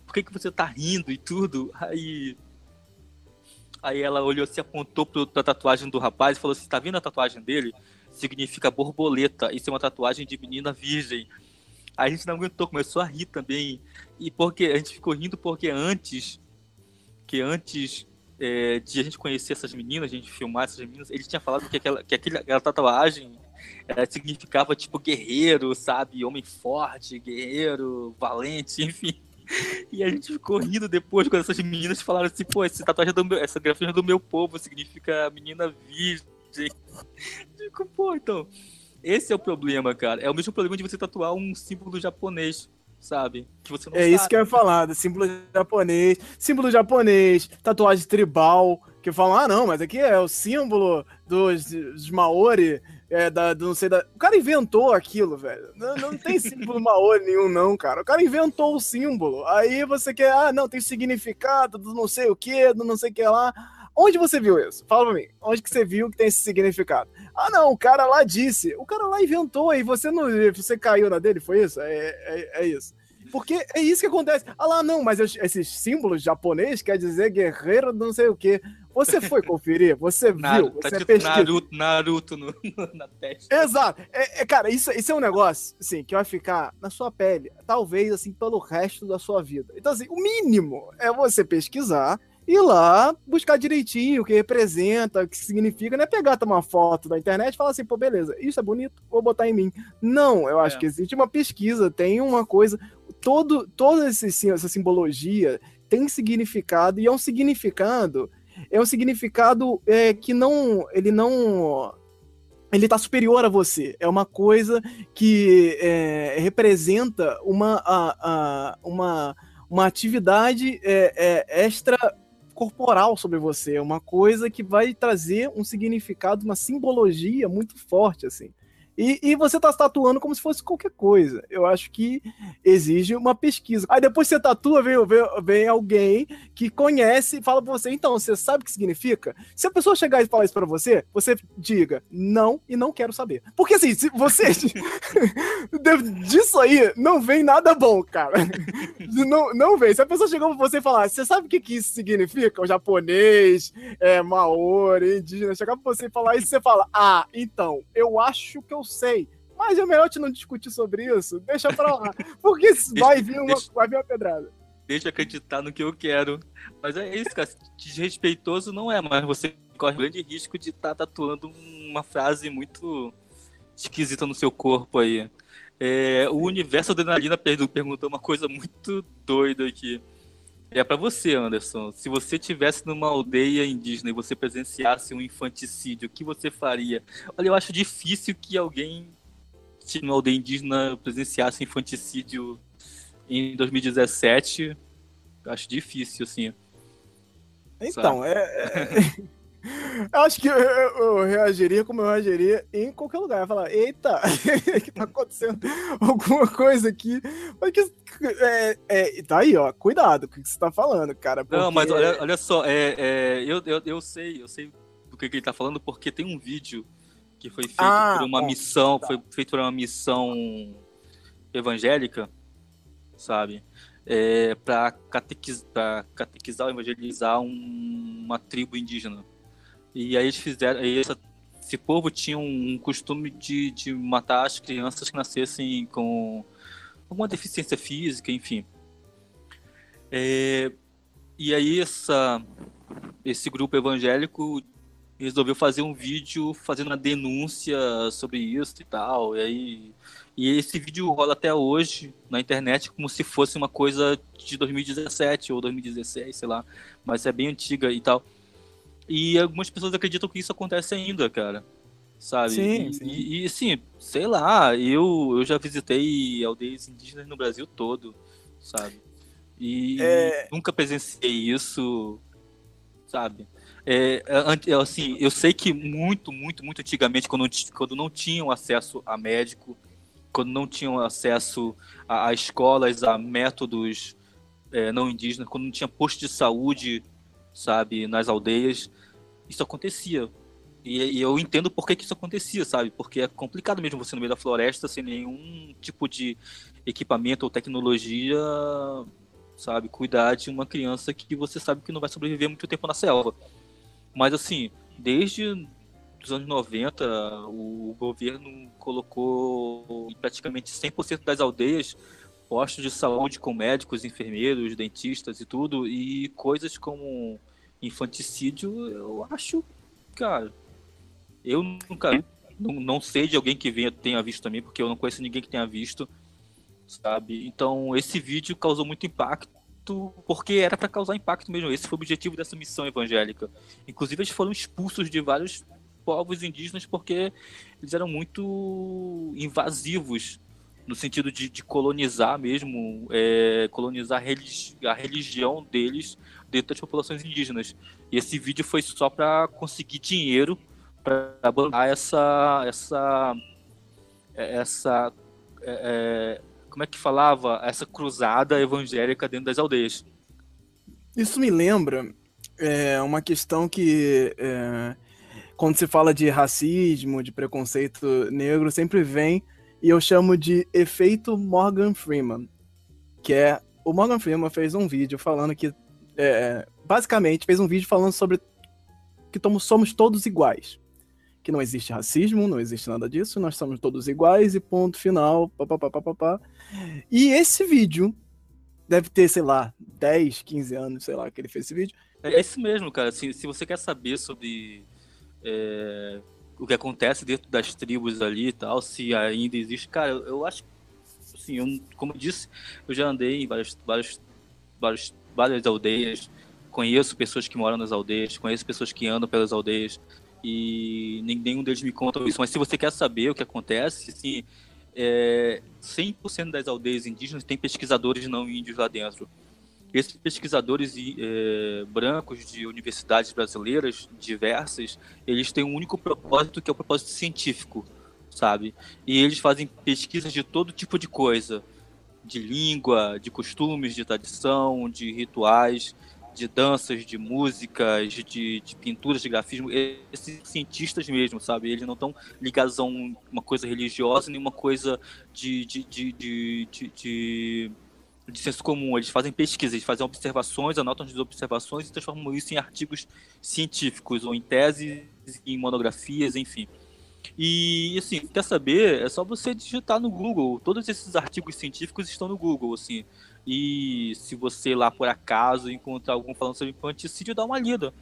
por que, que você tá rindo e tudo? Aí. Aí ela olhou se apontou pra tatuagem do rapaz e falou assim: tá vendo a tatuagem dele? Significa borboleta. Isso é uma tatuagem de menina virgem. A gente não aguentou, começou a rir também. E porque a gente ficou rindo porque antes. Que antes é, de a gente conhecer essas meninas, a gente filmar essas meninas, ele tinha falado que aquela, que aquela, aquela tatuagem é, significava tipo guerreiro, sabe? Homem forte, guerreiro, valente, *laughs* enfim. E a gente ficou rindo depois quando essas meninas falaram assim, pô, essa tatuagem é do meu, essa grafia é do meu povo, significa menina virgem. *laughs* Digo, pô, então, esse é o problema, cara. É o mesmo problema de você tatuar um símbolo japonês sabe? Que você não é sabe. isso que eu ia falar, símbolo japonês, símbolo japonês, tatuagem tribal, que falam, ah, não, mas aqui é o símbolo dos, dos Maori, é, da, do, não sei, da... O cara inventou aquilo, velho. Não, não tem *laughs* símbolo Maori nenhum, não, cara. O cara inventou o símbolo. Aí você quer, ah, não, tem significado do não sei o que, do não sei o que lá. Onde você viu isso? Fala pra mim. Onde que você viu que tem esse significado? Ah, não, o cara lá disse. O cara lá inventou e você não. Você caiu na dele, foi isso? É, é, é isso. Porque é isso que acontece. Ah lá, não, mas esses símbolos japonês quer dizer guerreiro não sei o quê. Você foi conferir, você viu, tá você tipo pesquisa. Naruto, Naruto *laughs* no, na testa. Exato. É, é, cara, isso, isso é um negócio, assim, que vai ficar na sua pele, talvez, assim, pelo resto da sua vida. Então, assim, o mínimo é você pesquisar, ir lá, buscar direitinho o que representa, o que significa, não é pegar, tomar uma foto da internet e falar assim, pô, beleza, isso é bonito, vou botar em mim. Não, eu acho é. que existe uma pesquisa, tem uma coisa, todo, toda essa simbologia tem significado, e é um significado, é um significado é, que não, ele não ele está superior a você. É uma coisa que é, representa uma, a, a, uma, uma atividade é, é, extra corporal sobre você, é uma coisa que vai trazer um significado, uma simbologia muito forte, assim. E, e você tá tatuando como se fosse qualquer coisa. Eu acho que exige uma pesquisa. Aí depois você tatua, vem, vem, vem alguém que conhece e fala pra você, então, você sabe o que significa? Se a pessoa chegar e falar isso pra você, você diga não e não quero saber. Porque assim, se você. *laughs* disso aí não vem nada bom, cara. Não, não vem. Se a pessoa chegar pra você e falar, você sabe o que, que isso significa? O japonês, é, maori, indígena, chegar pra você e falar isso, você fala, ah, então, eu acho que eu sei. Mas é melhor te não discutir sobre isso. Deixa pra lá. Porque *laughs* vai vir uma, deixa, vai vir uma pedrada. Deixa acreditar no que eu quero. Mas é isso, cara. Desrespeitoso não é, mas você corre grande risco de estar tá tatuando uma frase muito esquisita no seu corpo aí. É, o universo adrenalina perguntou uma coisa muito doida aqui. É para você, Anderson. Se você tivesse numa aldeia indígena e você presenciasse um infanticídio, o que você faria? Olha, eu acho difícil que alguém numa aldeia indígena presenciasse infanticídio em 2017. Eu acho difícil, assim. Então, é, é... *laughs* Eu acho que eu, eu, reagiria como eu reagiria em qualquer lugar. Eu falar, eita, *laughs* que tá acontecendo? Alguma coisa aqui. Mas que, é, é, tá aí, ó, cuidado com o que você tá falando, cara. Porque... Não, mas olha, olha só, é, é, eu, eu, eu sei, eu sei do que, que ele tá falando, porque tem um vídeo que foi feito ah, por uma bom, missão, tá. foi feito por uma missão evangélica, sabe? É, para catequizar, catequizar, evangelizar um, uma tribo indígena. E aí eles fizeram. Aí essa, esse povo tinha um costume de, de matar as crianças que nascessem com alguma deficiência física, enfim. É, e aí essa, esse grupo evangélico resolveu fazer um vídeo fazendo uma denúncia sobre isso e tal. E aí e esse vídeo rola até hoje na internet como se fosse uma coisa de 2017 ou 2016, sei lá, mas é bem antiga e tal. E algumas pessoas acreditam que isso acontece ainda, cara. Sabe? Sim, e, sim. E, e assim, sei lá, eu, eu já visitei aldeias indígenas no Brasil todo, sabe? E é... nunca presenciei isso, sabe? É, é, assim, eu sei que muito, muito, muito antigamente, quando, quando não tinham acesso a médico, quando não tinham acesso a, a escolas, a métodos é, não indígenas, quando não tinha posto de saúde sabe, nas aldeias, isso acontecia. E, e, eu entendo por que, que isso acontecia, sabe? Porque é complicado mesmo você no meio da floresta sem nenhum tipo de equipamento ou tecnologia, sabe? Cuidar de uma criança que você sabe que não vai sobreviver muito tempo na selva. Mas assim, desde os anos 90, o governo colocou em praticamente 100% das aldeias postos de saúde com médicos, enfermeiros, dentistas e tudo, e coisas como infanticídio, eu acho, cara, eu nunca, não, não sei de alguém que venha, tenha visto também, porque eu não conheço ninguém que tenha visto, sabe? Então, esse vídeo causou muito impacto, porque era para causar impacto mesmo. Esse foi o objetivo dessa missão evangélica. Inclusive, eles foram expulsos de vários povos indígenas porque eles eram muito invasivos no sentido de, de colonizar mesmo, é, colonizar religi a religião deles dentro das populações indígenas. E esse vídeo foi só para conseguir dinheiro para bancar essa essa essa é, é, como é que falava essa cruzada evangélica dentro das aldeias. Isso me lembra é, uma questão que é, quando se fala de racismo, de preconceito negro, sempre vem e eu chamo de efeito Morgan Freeman, que é o Morgan Freeman fez um vídeo falando que é, basicamente fez um vídeo falando sobre que somos todos iguais, que não existe racismo, não existe nada disso, nós somos todos iguais e ponto final, papapá. E esse vídeo deve ter, sei lá, 10, 15 anos, sei lá, que ele fez esse vídeo. É isso mesmo, cara. Se, se você quer saber sobre é, o que acontece dentro das tribos ali e tal, se ainda existe. Cara, eu, eu acho assim, eu, como eu disse, eu já andei em várias, várias, várias, várias aldeias, conheço pessoas que moram nas aldeias, conheço pessoas que andam pelas aldeias e nenhum deles me conta isso. Mas se você quer saber o que acontece, assim, é, 100% das aldeias indígenas tem pesquisadores não índios lá dentro. Esses pesquisadores é, brancos de universidades brasileiras diversas, eles têm um único propósito que é o propósito científico, sabe? E eles fazem pesquisas de todo tipo de coisa, de língua, de costumes, de tradição, de rituais, de danças, de músicas, de, de pinturas, de grafismo. Esses cientistas mesmo, sabe? Eles não estão ligados a um, uma coisa religiosa, nem uma coisa de, de, de, de, de de senso comum. Eles fazem pesquisas, eles fazem observações, anotam as observações e transformam isso em artigos científicos, ou em teses, em monografias, enfim. E, assim, quer saber? É só você digitar no Google. Todos esses artigos científicos estão no Google, assim. E se você lá, por acaso, encontrar algum falando sobre infanticídio, dá uma lida.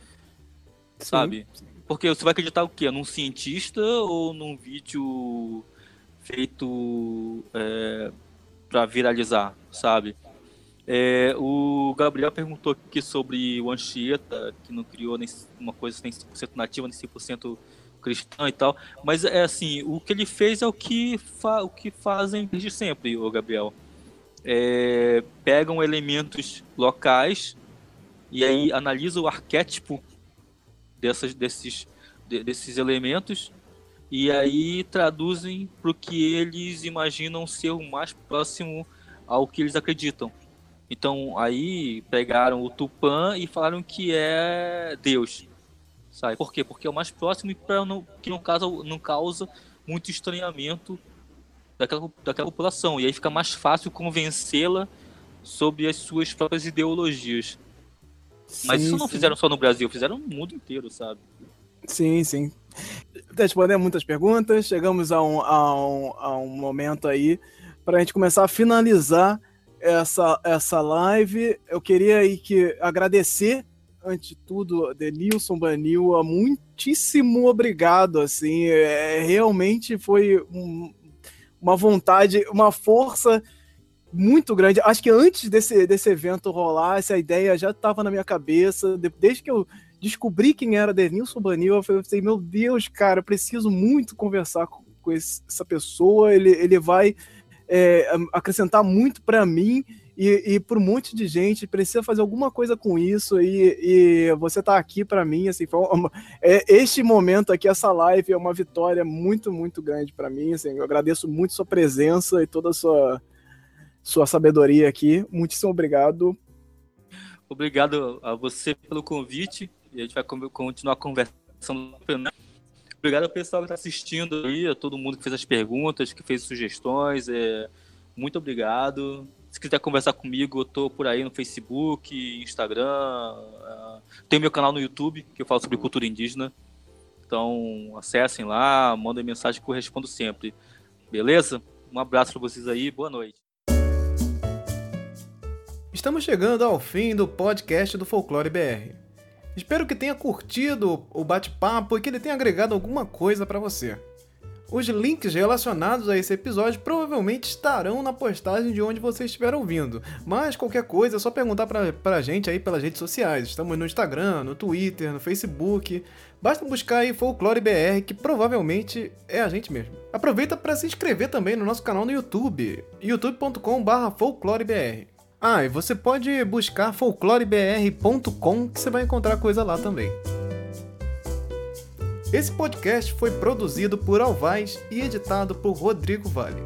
Sabe? Sim. Porque você vai acreditar o quê? Num cientista ou num vídeo feito... É para viralizar, sabe? É, o Gabriel perguntou aqui sobre o Anchieta, que não criou nem uma coisa nem 100% nativa, nem 100% cristã e tal. Mas é assim, o que ele fez é o que, o que fazem desde sempre, o Gabriel. É, pegam elementos locais e aí analisam o arquétipo dessas, desses, de, desses elementos e aí traduzem para o que eles imaginam ser o mais próximo ao que eles acreditam. Então aí pegaram o Tupã e falaram que é Deus. Sabe? Por quê? Porque é o mais próximo e pra não, que não causa, não causa muito estranhamento daquela, daquela população. E aí fica mais fácil convencê-la sobre as suas próprias ideologias. Sim, Mas isso não sim. fizeram só no Brasil, fizeram no mundo inteiro, sabe? Sim, sim. Respondendo muitas perguntas, chegamos a um, a um, a um momento aí para a gente começar a finalizar essa, essa live. Eu queria aí que agradecer, antes de tudo, Denilson Banil, muitíssimo obrigado, assim, é, realmente foi um, uma vontade, uma força muito grande. Acho que antes desse, desse evento rolar, essa ideia já estava na minha cabeça, desde que eu descobri quem era Denilson Banil, eu falei, meu Deus, cara, preciso muito conversar com, com esse, essa pessoa, ele, ele vai é, acrescentar muito para mim e, e para um monte de gente, precisa fazer alguma coisa com isso e, e você tá aqui para mim, assim, uma, é, este momento aqui, essa live é uma vitória muito, muito grande para mim, assim, eu agradeço muito sua presença e toda a sua, sua sabedoria aqui, muitíssimo obrigado Obrigado a você pelo convite. E a gente vai continuar conversando. Obrigado ao pessoal que está assistindo aí, a todo mundo que fez as perguntas, que fez sugestões. É... Muito obrigado. Se quiser conversar comigo, eu tô por aí no Facebook, Instagram. Uh, tem meu canal no YouTube, que eu falo sobre cultura indígena. Então, acessem lá, mandem mensagem que eu respondo sempre. Beleza? Um abraço para vocês aí, boa noite. Estamos chegando ao fim do podcast do Folclore BR. Espero que tenha curtido o bate-papo e que ele tenha agregado alguma coisa para você. Os links relacionados a esse episódio provavelmente estarão na postagem de onde você estiver ouvindo, mas qualquer coisa é só perguntar pra, pra gente aí pelas redes sociais. Estamos no Instagram, no Twitter, no Facebook. Basta buscar aí Folclore BR, que provavelmente é a gente mesmo. Aproveita para se inscrever também no nosso canal no YouTube, youtube.com/folclorebr. Ah, e você pode buscar folclorebr.com que você vai encontrar coisa lá também. Esse podcast foi produzido por Alvaz e editado por Rodrigo Vale.